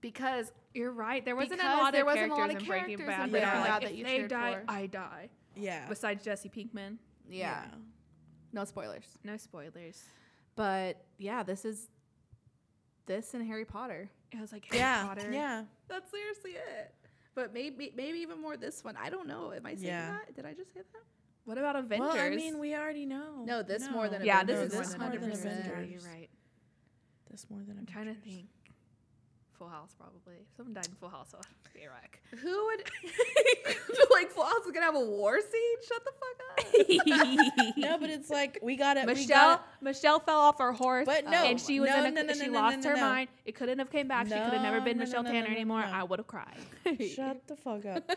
Because You're right. There wasn't a Because lot there of wasn't a characters lot of in Breaking characters Bad in that are Breaking like, Bad if that you they cheered die, for. I die. Yeah. Besides Jesse Pinkman. yeah, no spoilers. No spoilers. But yeah, this is this and Harry Potter. It was like Harry Yeah. Potter. Yeah. That's seriously it. But maybe maybe even more this one. I don't know. Am I saying Yeah. that? Did I just say that? What about Avengers? Well, I mean, we already know. No, this more than yeah, Avengers. this No, is more than, this more than Avengers. Avengers. You're right. This more than I'm trying to think. Full House, probably. If someone died in Full House, I'll *laughs* be a wreck. Who would *laughs* *laughs* like Full House is gonna have a war scene? Shut the fuck up. No, but it's like we got it. we Michelle, got Michelle fell off her horse, But no, and she was no, in a, no, no, she no, no, lost no, her no. mind. It couldn't have came back. she could have never been no, Michelle no, no, Tanner no, no, anymore. no. I would have cried. Shut the fuck up.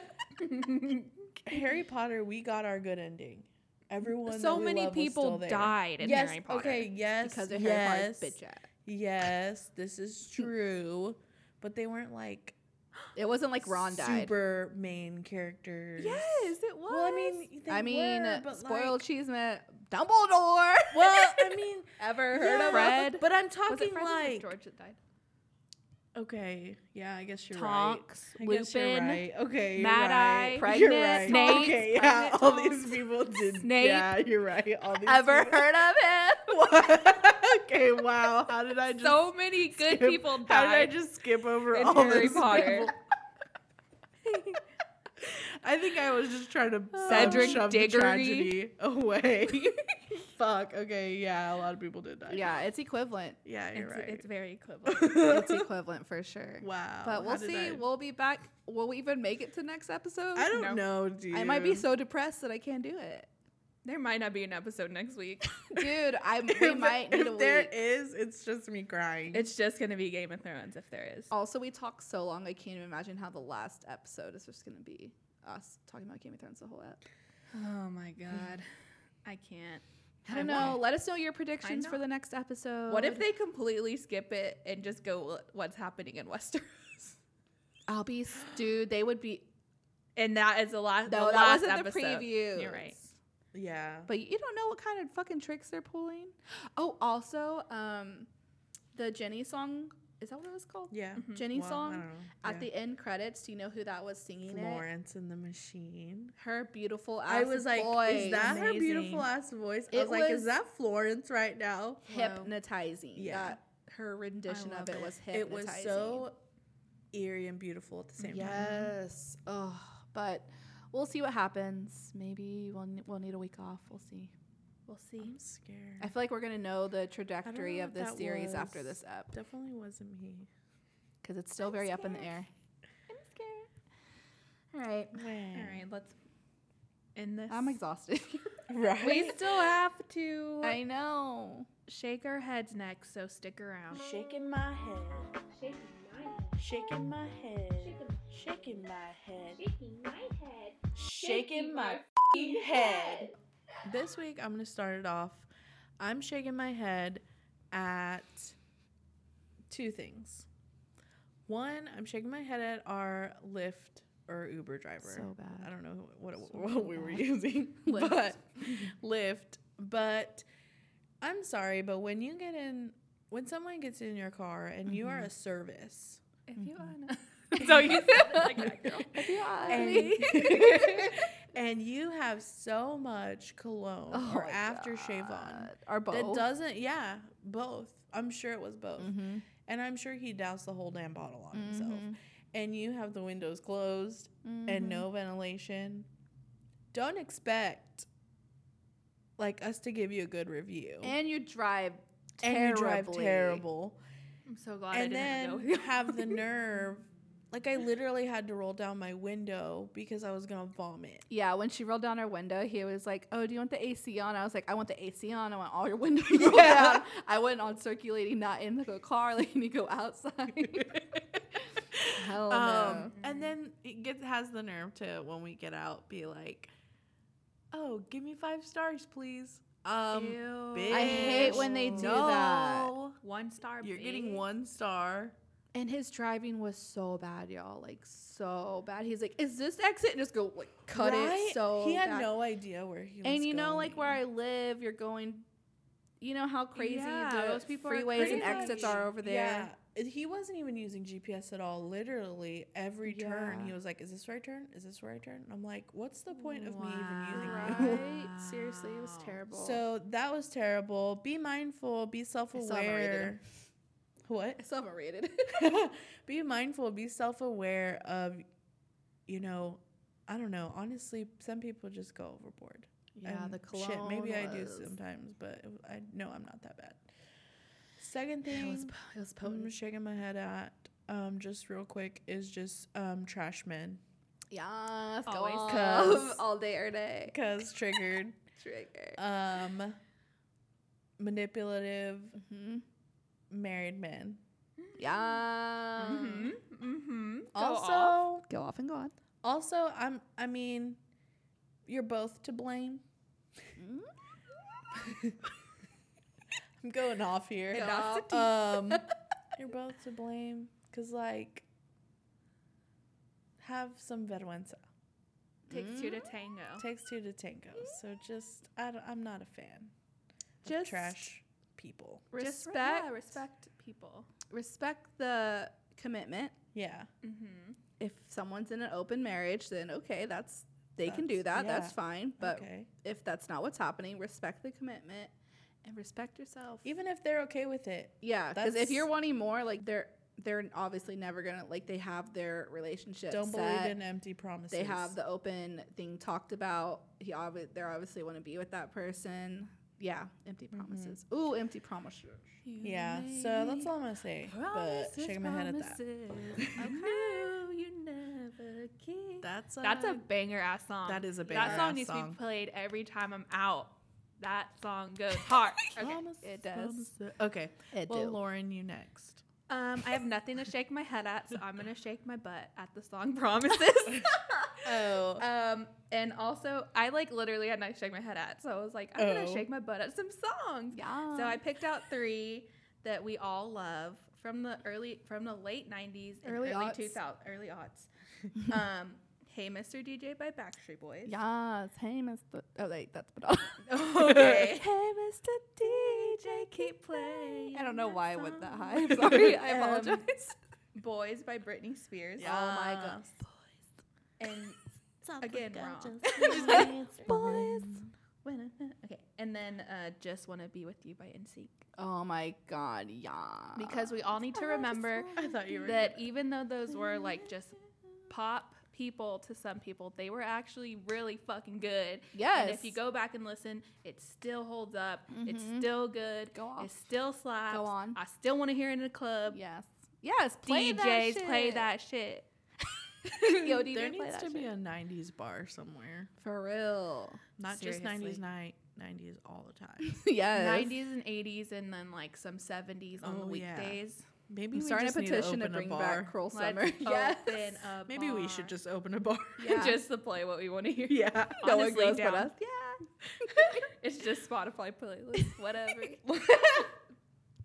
Harry Potter, we got our good ending. Everyone. so many people died in yes, Harry Potter. Okay. Yes. because of yes, Harry Potter's bitch ass. Yes, this is true. But they weren't like It wasn't like Ron died. super main characters. Yes, it was. Well, I mean, I mean, were, spoiled like, cheesemate. Dumbledore. well, I *laughs* mean, Ever yeah, heard of him? Fred? But I'm talking like George that died? Okay. Yeah, I guess you're Tonks, right. I guess you're Lupin, right. Okay. Mad Eye, right. Pregnant, You're right. Snape, Okay, yeah. All Tonks, these people did. Snape. Yeah, you're right. All these Ever people- *laughs* heard of him? What? Okay. Wow. How did I *laughs* just? so many good skip- people How did I just skip over in all Harry these Potter. *laughs* I think I was just trying to um, Cedric shove the Diggory. tragedy away. *laughs* Fuck. Okay. Yeah, a lot of people did die. Yeah, it's equivalent. Yeah, you're it's, right. it's very equivalent. It's equivalent for sure. wow. But we'll see. I- We'll be back. Will we even make it to next episode? I don't No. know, dude. I might be so depressed that I can't do it. There might not be an episode next week. *laughs* Dude, I *laughs* we If- might need if a there week. is, it's just me crying. It's just gonna be Game of Thrones if there is. Also, we talked so long, I can't even imagine how the last episode is just going to be us talking about Game of Thrones the whole app. Oh my god, *sighs* I can't. I don't know. Let us know your predictions for the next episode. What if they completely skip it and just go what's happening in Westeros? I'll be, dude, they would be. And that is the last. No, the that last wasn't episode. the preview. You're right. Yeah. But you don't know what kind of fucking tricks they're pulling. Oh, also, um, the Jenny song. Is that what it was called? Yeah. Jenny Well, song. don't. At the end credits, do you know who that was singing it? Florence and the Machine. Her beautiful ass I was like, voice. is that her beautiful ass voice? I It was like, is that Florence right now? hypnotizing? Yeah. That her rendition of it, it. was It was so eerie and beautiful at the same time. yes. Oh, but we'll see what happens. Maybe we'll we'll need a week off. We'll see. We'll see. I'm scared. I feel like we're gonna know the trajectory know of this that series after this ep Definitely wasn't me. because it's still very up in the air. I'm scared. All right. All right, let's end this. I'm exhausted. *laughs* Right. we still have to I know. shake our heads next, so stick around. Shaking my head. Shaking my head. Shaking my head. Shaking my head. Shaking my head. Shaking my f head. This week, I'm going to start it off. I'm shaking my head at two things. One, I'm shaking my head at our Lyft or Uber driver. So bad. I don't know what, So what we were using, *laughs* Lyft. but Lyft. But I'm sorry, but when you get in, when someone gets in your car and you are Mm-hmm. a service, If you wanna. *laughs* so you like that girl. and, *laughs* and you have so much cologne Oh or aftershave on. Or both. that doesn't, yeah, both. I'm sure it was both. Mm-hmm. And I'm sure he doused the whole damn bottle on himself. Mhm. And you have the windows closed Mm-hmm. and no ventilation. Don't expect like us to give you a good review. And you drive And you drive terribly. terrible. I'm so glad and I didn't then you. have the nerve. Like I literally had to roll down my window because I was gonna vomit. Yeah, when she rolled down her window, he was like, "Oh, do you want the AC on?" I was like, "I want the AC on. I want all your windows *laughs* rolled Yeah. down." I went on circulating, not in the car, *laughs* like you go outside. *laughs* Hell no. Um, and then it gets has the nerve to when we get out be like, "Oh, give me five stars, please." Um, Ew. bitch, I hate when they do that. One star. You're getting one star. And his driving was so bad, y'all. Like so bad. He's like, "Is this exit?" And just go like cut Right? it so. he had bad. no idea where he was. And you know, like where I live, you're going. You know how crazy Yeah, those people freeways and exits are over there. Yeah, he wasn't even using GPS at all. Literally every turn, he was like, "Is this right turn? Is this right turn?" And I'm like, "What's the point of me even using *laughs* Right? you?" Seriously, it was terrible. So that was terrible. Be mindful. Be still haven't rated self-aware. Him. What? I still haven't rated. be mindful. Be self-aware of, you know, I don't know. Honestly, some people just go overboard. yeah, And the cologne. Shit, maybe I do sometimes, but I know I'm not that bad. Second It thing was, it was I'm shaking my head at, um, just real quick, is just um, trash men. Yes, Always. *laughs* off 'Cause- all day or day. Cause triggered, *laughs* Trigger. um, manipulative, hmm married men. Yeah. Mm-hmm. Mm-hmm. Also, Go off and go on. also, I'm. I mean, you're both to blame. *laughs* I'm going off here. Go um, *laughs* you're both to blame. Cause like, have some vergüenza. Takes two to tango. Takes two to tango. So just, I don't, I'm not a fan. Just trash people. Just Respect. yeah, respect people. Respect the commitment. Yeah. Mm-hmm. If someone's in an open marriage, then okay, that's they can do That's- that. That's fine. But okay. if that's not what's happening, respect the commitment and respect yourself. Even if they're okay with it. Yeah, because if you're wanting more, like they're they're obviously never gonna like they have their relationship. Don't set. believe in empty promises. They have the open thing talked about. He obvi- they obviously want to be with that person. Yeah, empty Mm-hmm. promises. Ooh, empty promises. Yeah. So that's all I'm gonna say. but shaking my head at that. *laughs* you never keep. That's a, That's a banger ass song. That is a banger-ass song That song needs to be played every time I'm out. That song goes hard. *laughs* Okay. Promise, It does. promise. Okay. It well, do. Lauren, you next. Um, I have nothing to shake my head at, so I'm gonna shake my butt at the song *laughs* "Promises." Oh. um, and also, I like literally had to shake my head at, so I was like, I'm gonna Oh. shake my butt at some songs. Yeah. So I picked out three that we all love from the early, from the late '90s and Early early, aughts. 2000, early aughts. *laughs* um, "Hey Mr. DJ" by Backstreet Boys. Yes. Hey, Mr. Oh, wait, that's Madonna. *laughs* *laughs* Okay. hey, Mr. DJ, keep playing. I don't know why I went that high. I'm sorry. I Um, apologize. "Boys" by Britney Spears. Oh my god. And again, wrong. Boys. *laughs* Okay, and then uh, "Just Wanna Be with You" by NSYNC. Oh my god. Yeah. Because we all need to remember I thought you were that even though those were like just pop people to some people, they were actually really fucking good. Yes. And if you go back and listen, it still holds up. It's Mhm. still good. Go off. It still slaps. Go on. I still want to hear it in the club. Yes. Yes. Play DJs that play that shit. *laughs* Yo, *laughs* DJ, there needs to be shit. a 90s bar somewhere. For real. Not just 90s night, 90s all the time. *laughs* yes. 90s and 80s, and then like some 70s on the Oh, yeah. weekdays. Maybe I'm we starting a petition to open bring a bar. back Cruel Summer. Yes. open a Maybe we should just open a bar. Yeah. just to play what we want to hear. yeah. no one Honestly, goes but us. Yeah. It's just Spotify playlist, whatever.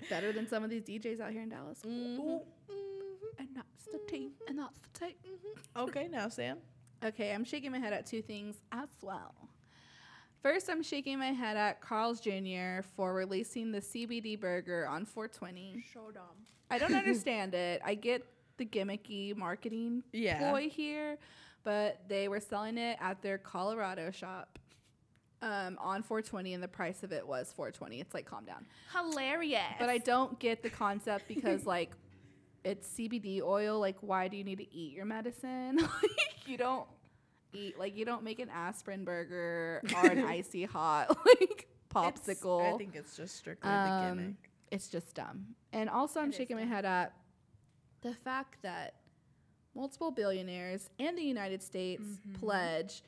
Better than some of these DJs out here in Dallas. Mhm. And that's the tea. And that's the take. Okay, now Sam. Okay, I'm shaking my head at two things as well. First, I'm shaking my head at Carl's Jr. for releasing the CBD burger on 420. Show them. I don't *laughs* understand it. I get the gimmicky marketing Yeah. ploy here, but they were selling it at their Colorado shop um, on 420, and the price of it was 420. It's like, calm down. Hilarious. But I don't get the concept because *laughs* like it's CBD oil. Like, why do you need to eat your medicine? *laughs* like, you don't eat like you don't make an aspirin burger or an *laughs* icy hot *laughs* like popsicle. It's- I think it's just strictly the Um, gimmick. It's just dumb. And also, I'm It shaking my head at the fact that multiple billionaires and the United States Mm-hmm. pledge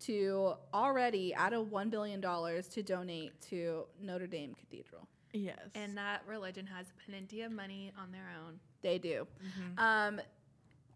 to already out of $1 billion to donate to Notre Dame Cathedral. Yes. and that religion has plenty of money on their own. They do. Mm-hmm. Um,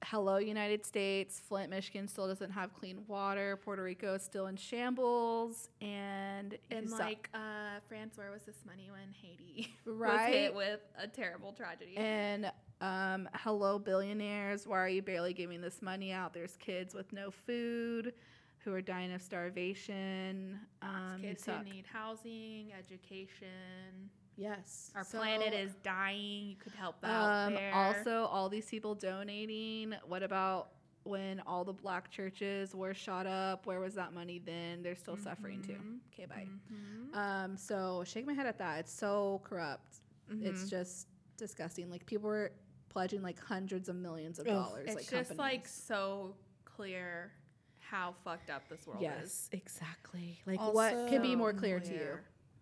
hello, United States. Flint, Michigan still doesn't have clean water. Puerto Rico is still in shambles. And, And like uh, France, where was this money when Haiti *laughs* was Right. hit with a terrible tragedy? And um, hello, billionaires. Why are you barely giving this money out? There's kids with no food who are dying of starvation. Um, Kids who need housing, education. Yes. Our So, planet is dying. You could help out Um, there. also, all these people donating. What about when all the black churches were shot up? Where was that money then? They're still suffering too. Mhm. Okay, bye. Mhm. Um, so shake my head at that. It's so corrupt. Mm-hmm. It's just disgusting. Like people were pledging like hundreds of millions of Ugh. dollars. It's like just like so clear how fucked up this world is. yes, exactly. Like what can be more clear to you?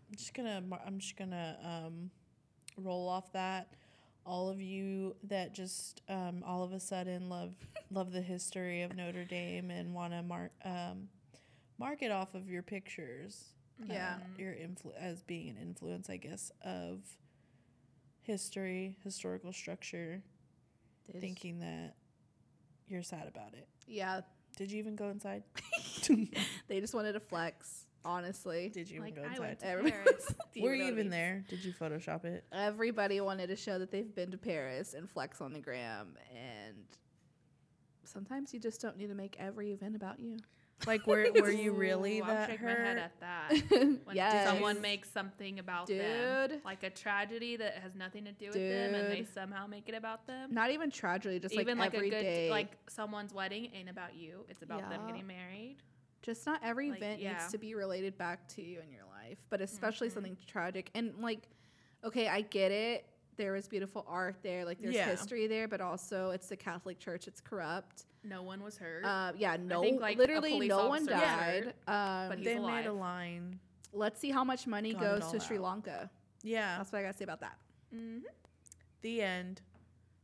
I'm just gonna I'm just gonna um, roll off that. All of you that just um, all of a sudden love *laughs* love the history of Notre Dame and want to mark um, mark it off of your pictures. Yeah. um, your influ- as being an influence, I guess, of history, historical structure. Just- thinking that you're sad about it. Yeah, Did you even go inside? *laughs* they just wanted to flex. Honestly, Did you even Like go I inside? went to Paris. *laughs* *laughs* Were you even there? Did you Photoshop it? Everybody wanted to show that they've been to Paris and flex on the gram, and sometimes you just don't need to make every event about you. Like, were *laughs* were you really Ooh, I'm that my head hurt? at that. When Yes. someone makes something about them, like a tragedy that has nothing to do with them, and they somehow make it about them. Not even tragedy, just Even like like, every a good, day. like someone's wedding ain't about you; it's about them getting married. Just not every like, event yeah. needs to be related back to you in your life, but especially Mhm. something tragic. And like, okay, I get it. There was beautiful art there, like there's Yeah. history there, but also it's the Catholic Church. It's corrupt. No one was hurt. Uh, yeah, no, think, like, literally no one died. hurt, Um, but he's They made a line. let's see how much money Got it goes all to Sri out. Lanka. Yeah. That's what I gotta say about that. hmm The end.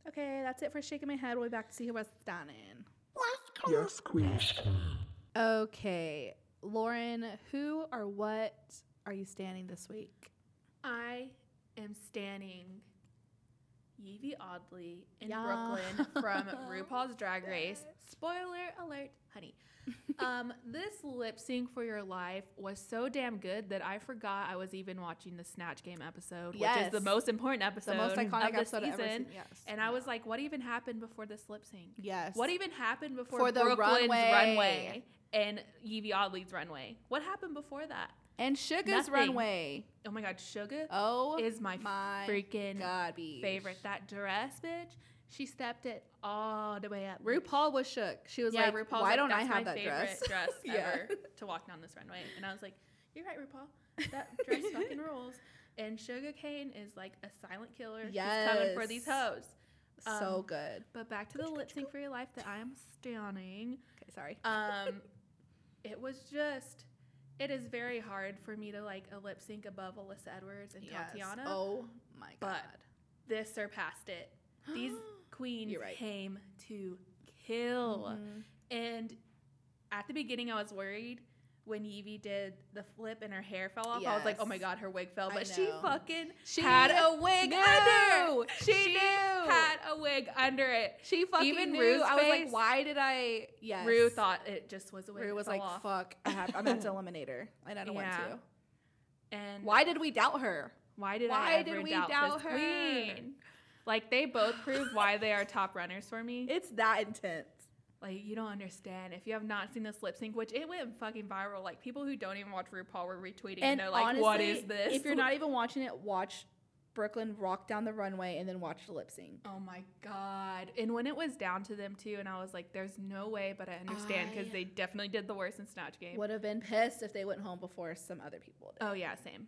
Okay, that's it for shaking my head. We'll be back to see who was standing. Yes, Queen. Okay, Lauren, who or what are you standing this week? I am standing Yvie Oddly in Yeah. Brooke Lynn from *laughs* RuPaul's Drag Race. Spoiler alert, honey. *laughs* um, this lip sync for your life was so damn good that I forgot I was even watching the Snatch Game episode, which is the most important episode, The most iconic of the episode I've ever season. seen. Yes. And I was like, what even happened before this lip sync? yes. What even happened before For the Brooke Lynn's runway. runway and Yvie Oddly's runway? What happened before that? And Sugar's Nothing. runway. Oh my God, Sugar Oh, is my, my freaking God, favorite. That dress, bitch. She stepped it all the way up. RuPaul was shook. She was yeah, like, RuPaul's "Why like, don't I have my that dress?" dress *laughs* Yeah. ever to walk down this runway? And I was like, "You're right, RuPaul. That *laughs* dress fucking rules." And Shuga Cain is like a silent killer. She's coming for these Yes. hoes. so Um, good. But back to the lip sync for your life that I am standing. Okay, sorry. Um, *laughs* it was just. It is very hard for me to like a lip sync above Alyssa Edwards and Yes. Tatiana. Oh my god. But this surpassed it. These *gasps* queens right. came to kill. Mhm. And at the beginning, I was worried when Yvie did the flip and her hair fell off. I was like, oh my god, her wig fell. But she fucking She had a wig knew. under. She knew. had a wig under it. She fucking Even knew. Ru's I was face- like, "Why did I?" Yes. Ru thought it just was a wig. Rue was like, off. "Fuck, I have, I'm *laughs* eliminate her," and I don't Yeah. want to. And Why did we doubt her? Why did Why I ever did we doubt, doubt her? queen? Like they both prove why they are top runners for me. *laughs* It's that intense. Like you don't understand if you have not seen this lip sync, which it went fucking viral. Like people who don't even watch RuPaul were retweeting, and, And they're like, honestly, "What is this?" If you're not even watching it, watch Brooke Lynn walk down the runway and then watch the lip sync. oh my god! And when it was down to them too, and I was like, "There's no way," but I understand because they definitely did the worst in Snatch Game. Would have been pissed if they went home before some other people did. Oh yeah, same.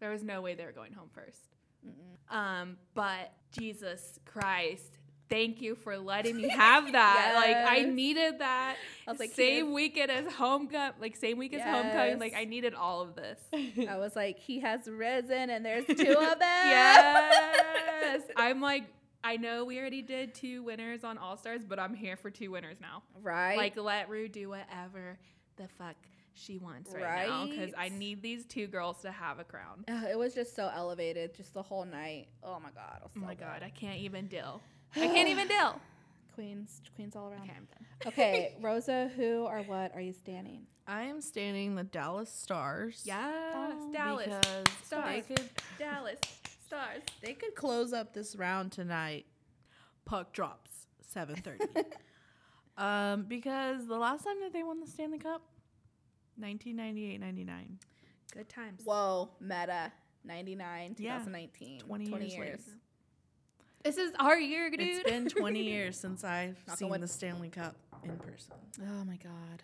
There was no way they were going home 1st Um, but Jesus Christ, thank you for letting me have *laughs* that. Like I needed that. I was like, same "Yes." weekend as homecoming, like same week as homecoming. Like I needed all of this. *laughs* I was like, he has risen, and there's two *laughs* of them. yes, I'm like. I know we already did two winners on All Stars, but I'm here for two winners now. right. Like, let Ru do whatever the fuck she wants right, now because I need these two girls to have a crown. Ugh, it was just so elevated, just the whole night. Oh my god. Oh my god. I can't even deal. I can't even *gasps* deal. Queens, queens all around. Okay, I'm done. *laughs* Okay, Rosa, who or what are you standing? I am standing the Dallas Stars. Yes, Oh, Dallas, Because Stars. they could *laughs* Dallas, stars. they could close up this round tonight. Puck drops seven thirty. *laughs* um, because the last time that they won the Stanley Cup, 1998-99. Good times. Whoa, meta. 99, Yeah, 2019. 20 years later. This is our year, dude. It's been 20 *laughs* years since I've Knock on seen wood. the Stanley Cup in person. Oh my god.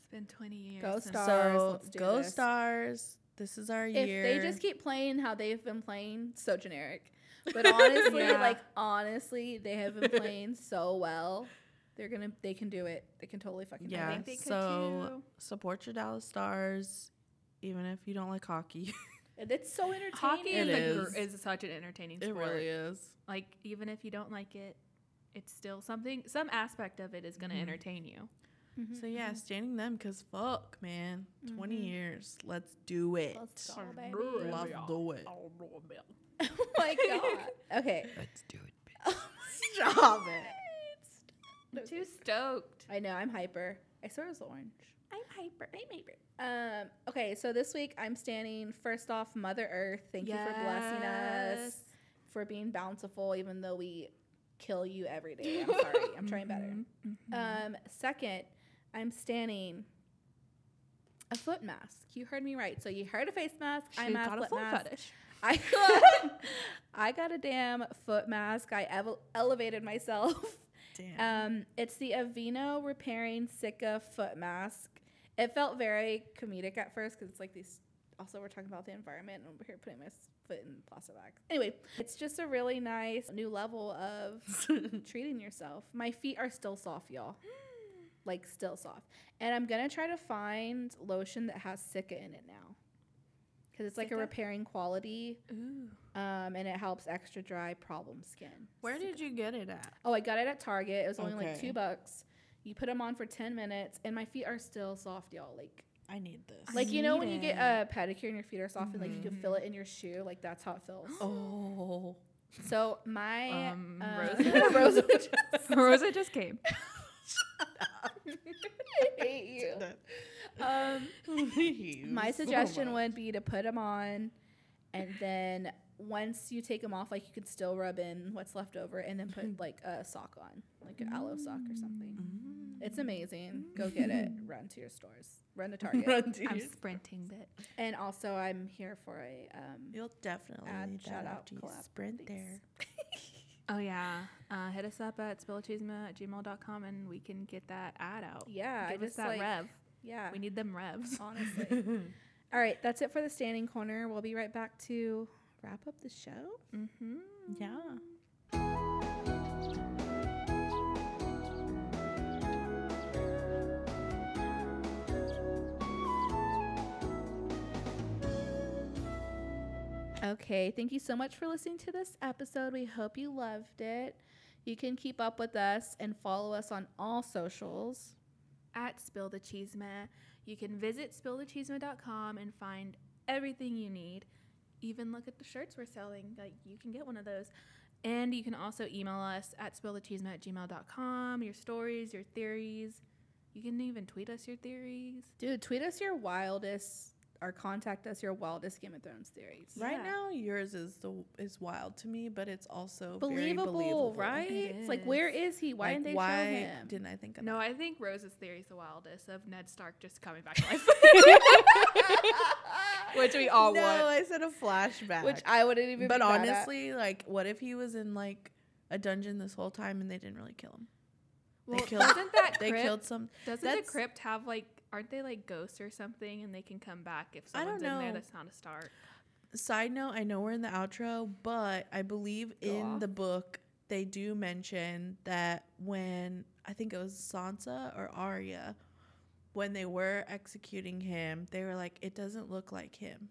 It's been 20 years. Go since- Stars. so let's do go this. Stars. This is our year. If year. they just keep playing how they've been playing, so generic. *laughs* But honestly, Yeah. like honestly, they have been playing *laughs* so well. They're gonna, they can do it. They can totally fucking yeah. do they it. could So too. support your Dallas Stars, even if you don't like hockey. And it's so entertaining. Hockey It is, a is. gr- is such an entertaining sport. it sport. really is. Like even if you don't like it, it's still something. Some aspect of it is going to Mhm. entertain you. Mhm, So yeah, mhm. standing them because fuck, man, 20 Mhm. years. Let's do it. Let's go, baby. Let's do it. *laughs* oh my *laughs* god. Okay. Let's do it. *laughs* Stop it. I'm too stoked. I know. I'm hyper. I swear it was orange. I'm hyper. I'm hyper. Um. Okay. So this week I'm standing first off Mother Earth. Thank you for blessing us, for being bountiful, even though we kill you every day. I'm *laughs* sorry. I'm trying better. Mhm, mhm. Um. Second, I'm standing a foot mask. You heard me right. So you heard a face mask. I'm a got a foot foot mask. fetish. I got, *laughs* *laughs* I got a damn foot mask. I ev- elevated myself. Damn. Um, it's the Aveeno Repairing CICA foot mask. It felt very comedic at first because it's like these. Also, we're talking about the environment, and we're here putting my foot in plastic bag. Anyway, it's just a really nice new level of *laughs* treating yourself. My feet are still soft, y'all. *gasps* Like still soft, and I'm gonna try to find lotion that has CICA in it now, because it's like a repairing quality, Ooh. um, and it helps extra dry problem skin. Where did you get it at? Oh, I got it at Target. It was only like two bucks. You put them on for ten minutes, and my feet are still soft, y'all. Like, I need this. like you know when you get a pedicure and your feet are soft, and like you can feel it in your shoe. Like that's how it feels. oh. *gasps* So my Um, uh, Rosa? *laughs* Rosa *laughs* just Rosa just came. *laughs* I hate you. Um, my suggestion would be to put them on, and then once you take them off, like you could still rub in what's left over, and then put like a sock on, like an aloe sock or something. It's amazing. Go get it. *laughs* Run to your stores. Run to *laughs* Target. Run to I'm your- sprinting, bitch. And also, I'm here for a um, You'll definitely Add need shout that out after you collab, sprint please. there. *laughs* Oh yeah. Uh, hit us up at spillthechisme at gmail.com and we can get that ad out. yeah. Give I us just that like rev. yeah. We need them revs. honestly. All right, that's it for the standing corner. We'll be right back to wrap up the show. Mm-hmm. Yeah. Okay, thank you so much for listening to this episode. We hope you loved it. You can keep up with us and follow us on all socials. At Spill the Chisme. You can visit spillthechisme.com and find everything you need. Even look at the shirts we're selling. Like you can get one of those. And you can also email us at spillthechisme at gmail.com, your stories, your theories. You can even tweet us your theories. Dude, tweet us your wildest or contact us your wildest Game of Thrones theories. Right now, yours is the is wild to me, but it's also Believable, very believable. right? It it's like, where is he? Why Like, didn't they why show him? didn't I think of that? No, that? I think Rose's theory is the wildest of Ned Stark just coming back to life. *laughs* *laughs* Which we all no, want. No, I said a flashback. Which I wouldn't even. but be mad at. honestly, like, what if he was in like a dungeon this whole time and they didn't really kill him? Well, killed- doesn't that They crypt, killed some. Doesn't that's- the crypt have like? Aren't they like ghosts or something, and they can come back if I don't someone's in there that's not a Stark? Side note: I know we're in the outro, but I believe Go in off. the book they do mention that when I think it was Sansa or Arya, when they were executing him, they were like, "It doesn't look like him."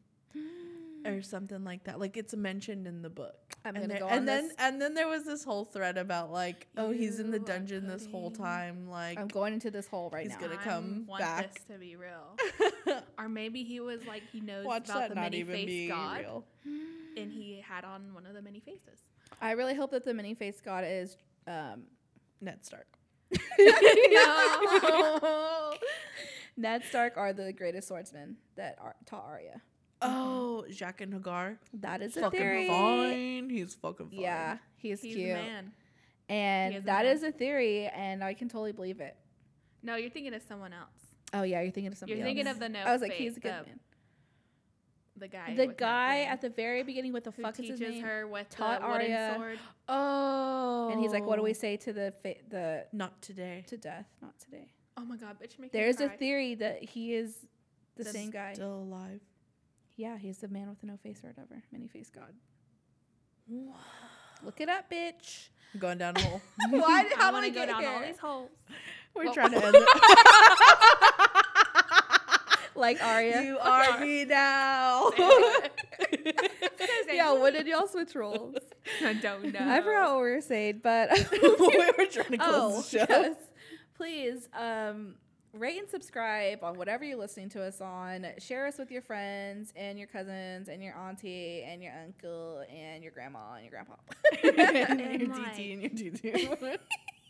Or *gasps* something like that. Like it's mentioned in the book. I'm and gonna there- go and then this- and then there was this whole thread about like, oh, he's in the dungeon this whole time. Like I'm going into this hole right He's now. He's gonna I come want back. this to be real, *laughs* or maybe he was like he knows watch about that the many even face god, real. and he had on one of the many faces. I really hope that the many face god is um, Ned Stark. *laughs* Ned Stark are the greatest swordsmen that are, taught Arya. Oh, mm-hmm. Jaqen H'ghar. That is a fucking theory. fine. He's fucking fine. Yeah, he's, He's cute, a man. He and is a man. is a theory, and I can totally believe it. No, you're thinking of someone else. Oh yeah, you're thinking of something. Else. You're thinking else. of the no. I was like, face, he's a good the, man. The guy. The guy at the very beginning with the who fuck is his name? her with taught the Arya- sword. Oh. And he's like, "What do we say to the fa- the Not today. to death? Not today." Oh my god, bitch, make me There's a theory that he is the That's same guy. Still alive. Yeah, he's the man with the no face or whatever, many face god. Look it up, bitch. I'm going down a hole. *laughs* *laughs* Why? I How want to go get down all these holes. We're Well- trying to *laughs* end it. Like Arya. you *laughs* are me now. *laughs* *laughs* yeah, what did y'all switch roles? I don't know. I forgot what we were saying, but we were trying to close oh, the show. yes. Please um, rate and subscribe on whatever you're listening to us on. Share us with your friends and your cousins and your auntie and your uncle and your grandma and your grandpa. and your DT and your DT.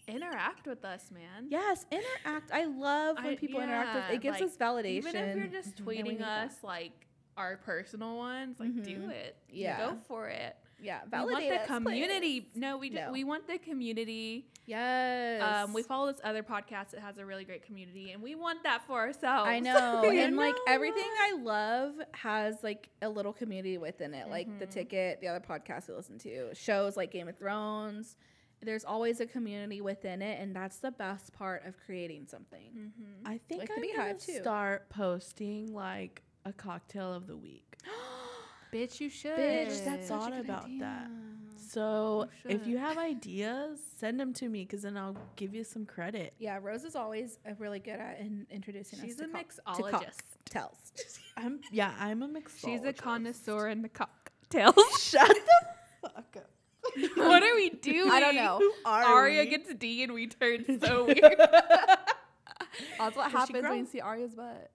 Interact with us, man. yes, interact. I love when I- people interact with it. gives like, us validation. Even if you're just *laughs* tweeting need that. us like our personal ones, like do Mhm. it. Yeah. Go for it. Yeah, validate. We want the us, community. No, we just, No. we want the community. Yes. Um, we follow this other podcast that has a really great community, and we want that for ourselves. I *laughs* know. And like know? everything I love has like a little community within it. Like the Mhm. ticket, the other podcasts we listen to, shows like Game of Thrones. There's always a community within it, and that's the best part of creating something. Mhm. I think Like the I'm gonna too. start posting like a cocktail of the week. *gasps* Bitch, you should. Bitch, that's such thought a good about idea. that. So You if you have ideas, send them to me because then I'll give you some credit. Yeah, Rose is always uh, really good at in introducing She's us a to, cock- to mixologist. cocktails. *laughs* I'm yeah, I'm a mixologist. She's a connoisseur in the cocktails. *laughs* Shut the fuck up. *laughs* what are we doing? I don't know. Who are Arya we? gets D and we turn so *laughs* weird. That's what Does happens when you see Arya's butt.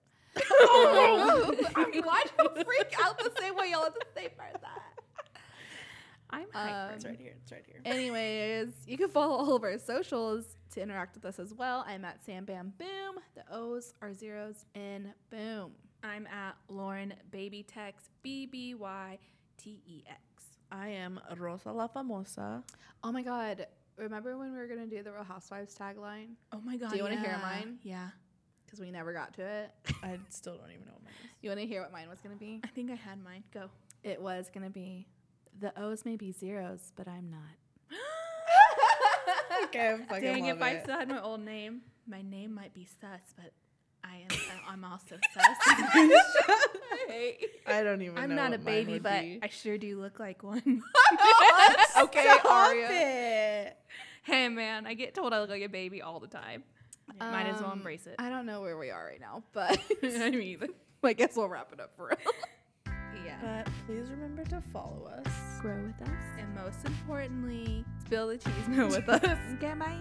Oh. I mean, why do you freak out the same way y'all at the same part that? I'm Um, hyper. It's right here. It's right here. Anyways, you can follow all of our socials to interact with us as well. I'm at Sam Bam Boom. The O's are zeros in boom. I'm at Lauren Baby Tex B B Y T E X. I am Rosa La Famosa. Oh my God. Remember when we were going to do the Real Housewives tagline? Oh my god. Do you wanna hear mine? Yeah. Because we never got to it. I still don't even know what mine is. You want to hear what mine was going to be? I think I had mine. Go. It was going to be the O's may be zeros, but I'm not. *gasps* *laughs* okay, I fucking Dang, love if I it. still had my old name, my name might be sus, but I am I'm also sus. *laughs* I don't even. I'm know not a what mine baby, but be. I sure do look like one. *laughs* *laughs* okay, Stop Aria. it. hey man, I get told I look like a baby all the time. Might as well Um, embrace it. I don't know where we are right now, but I mean, I guess we'll wrap it up for real. yeah. But please remember to follow us. Grow with us. And most importantly, spill the chisme with us. Okay, bye.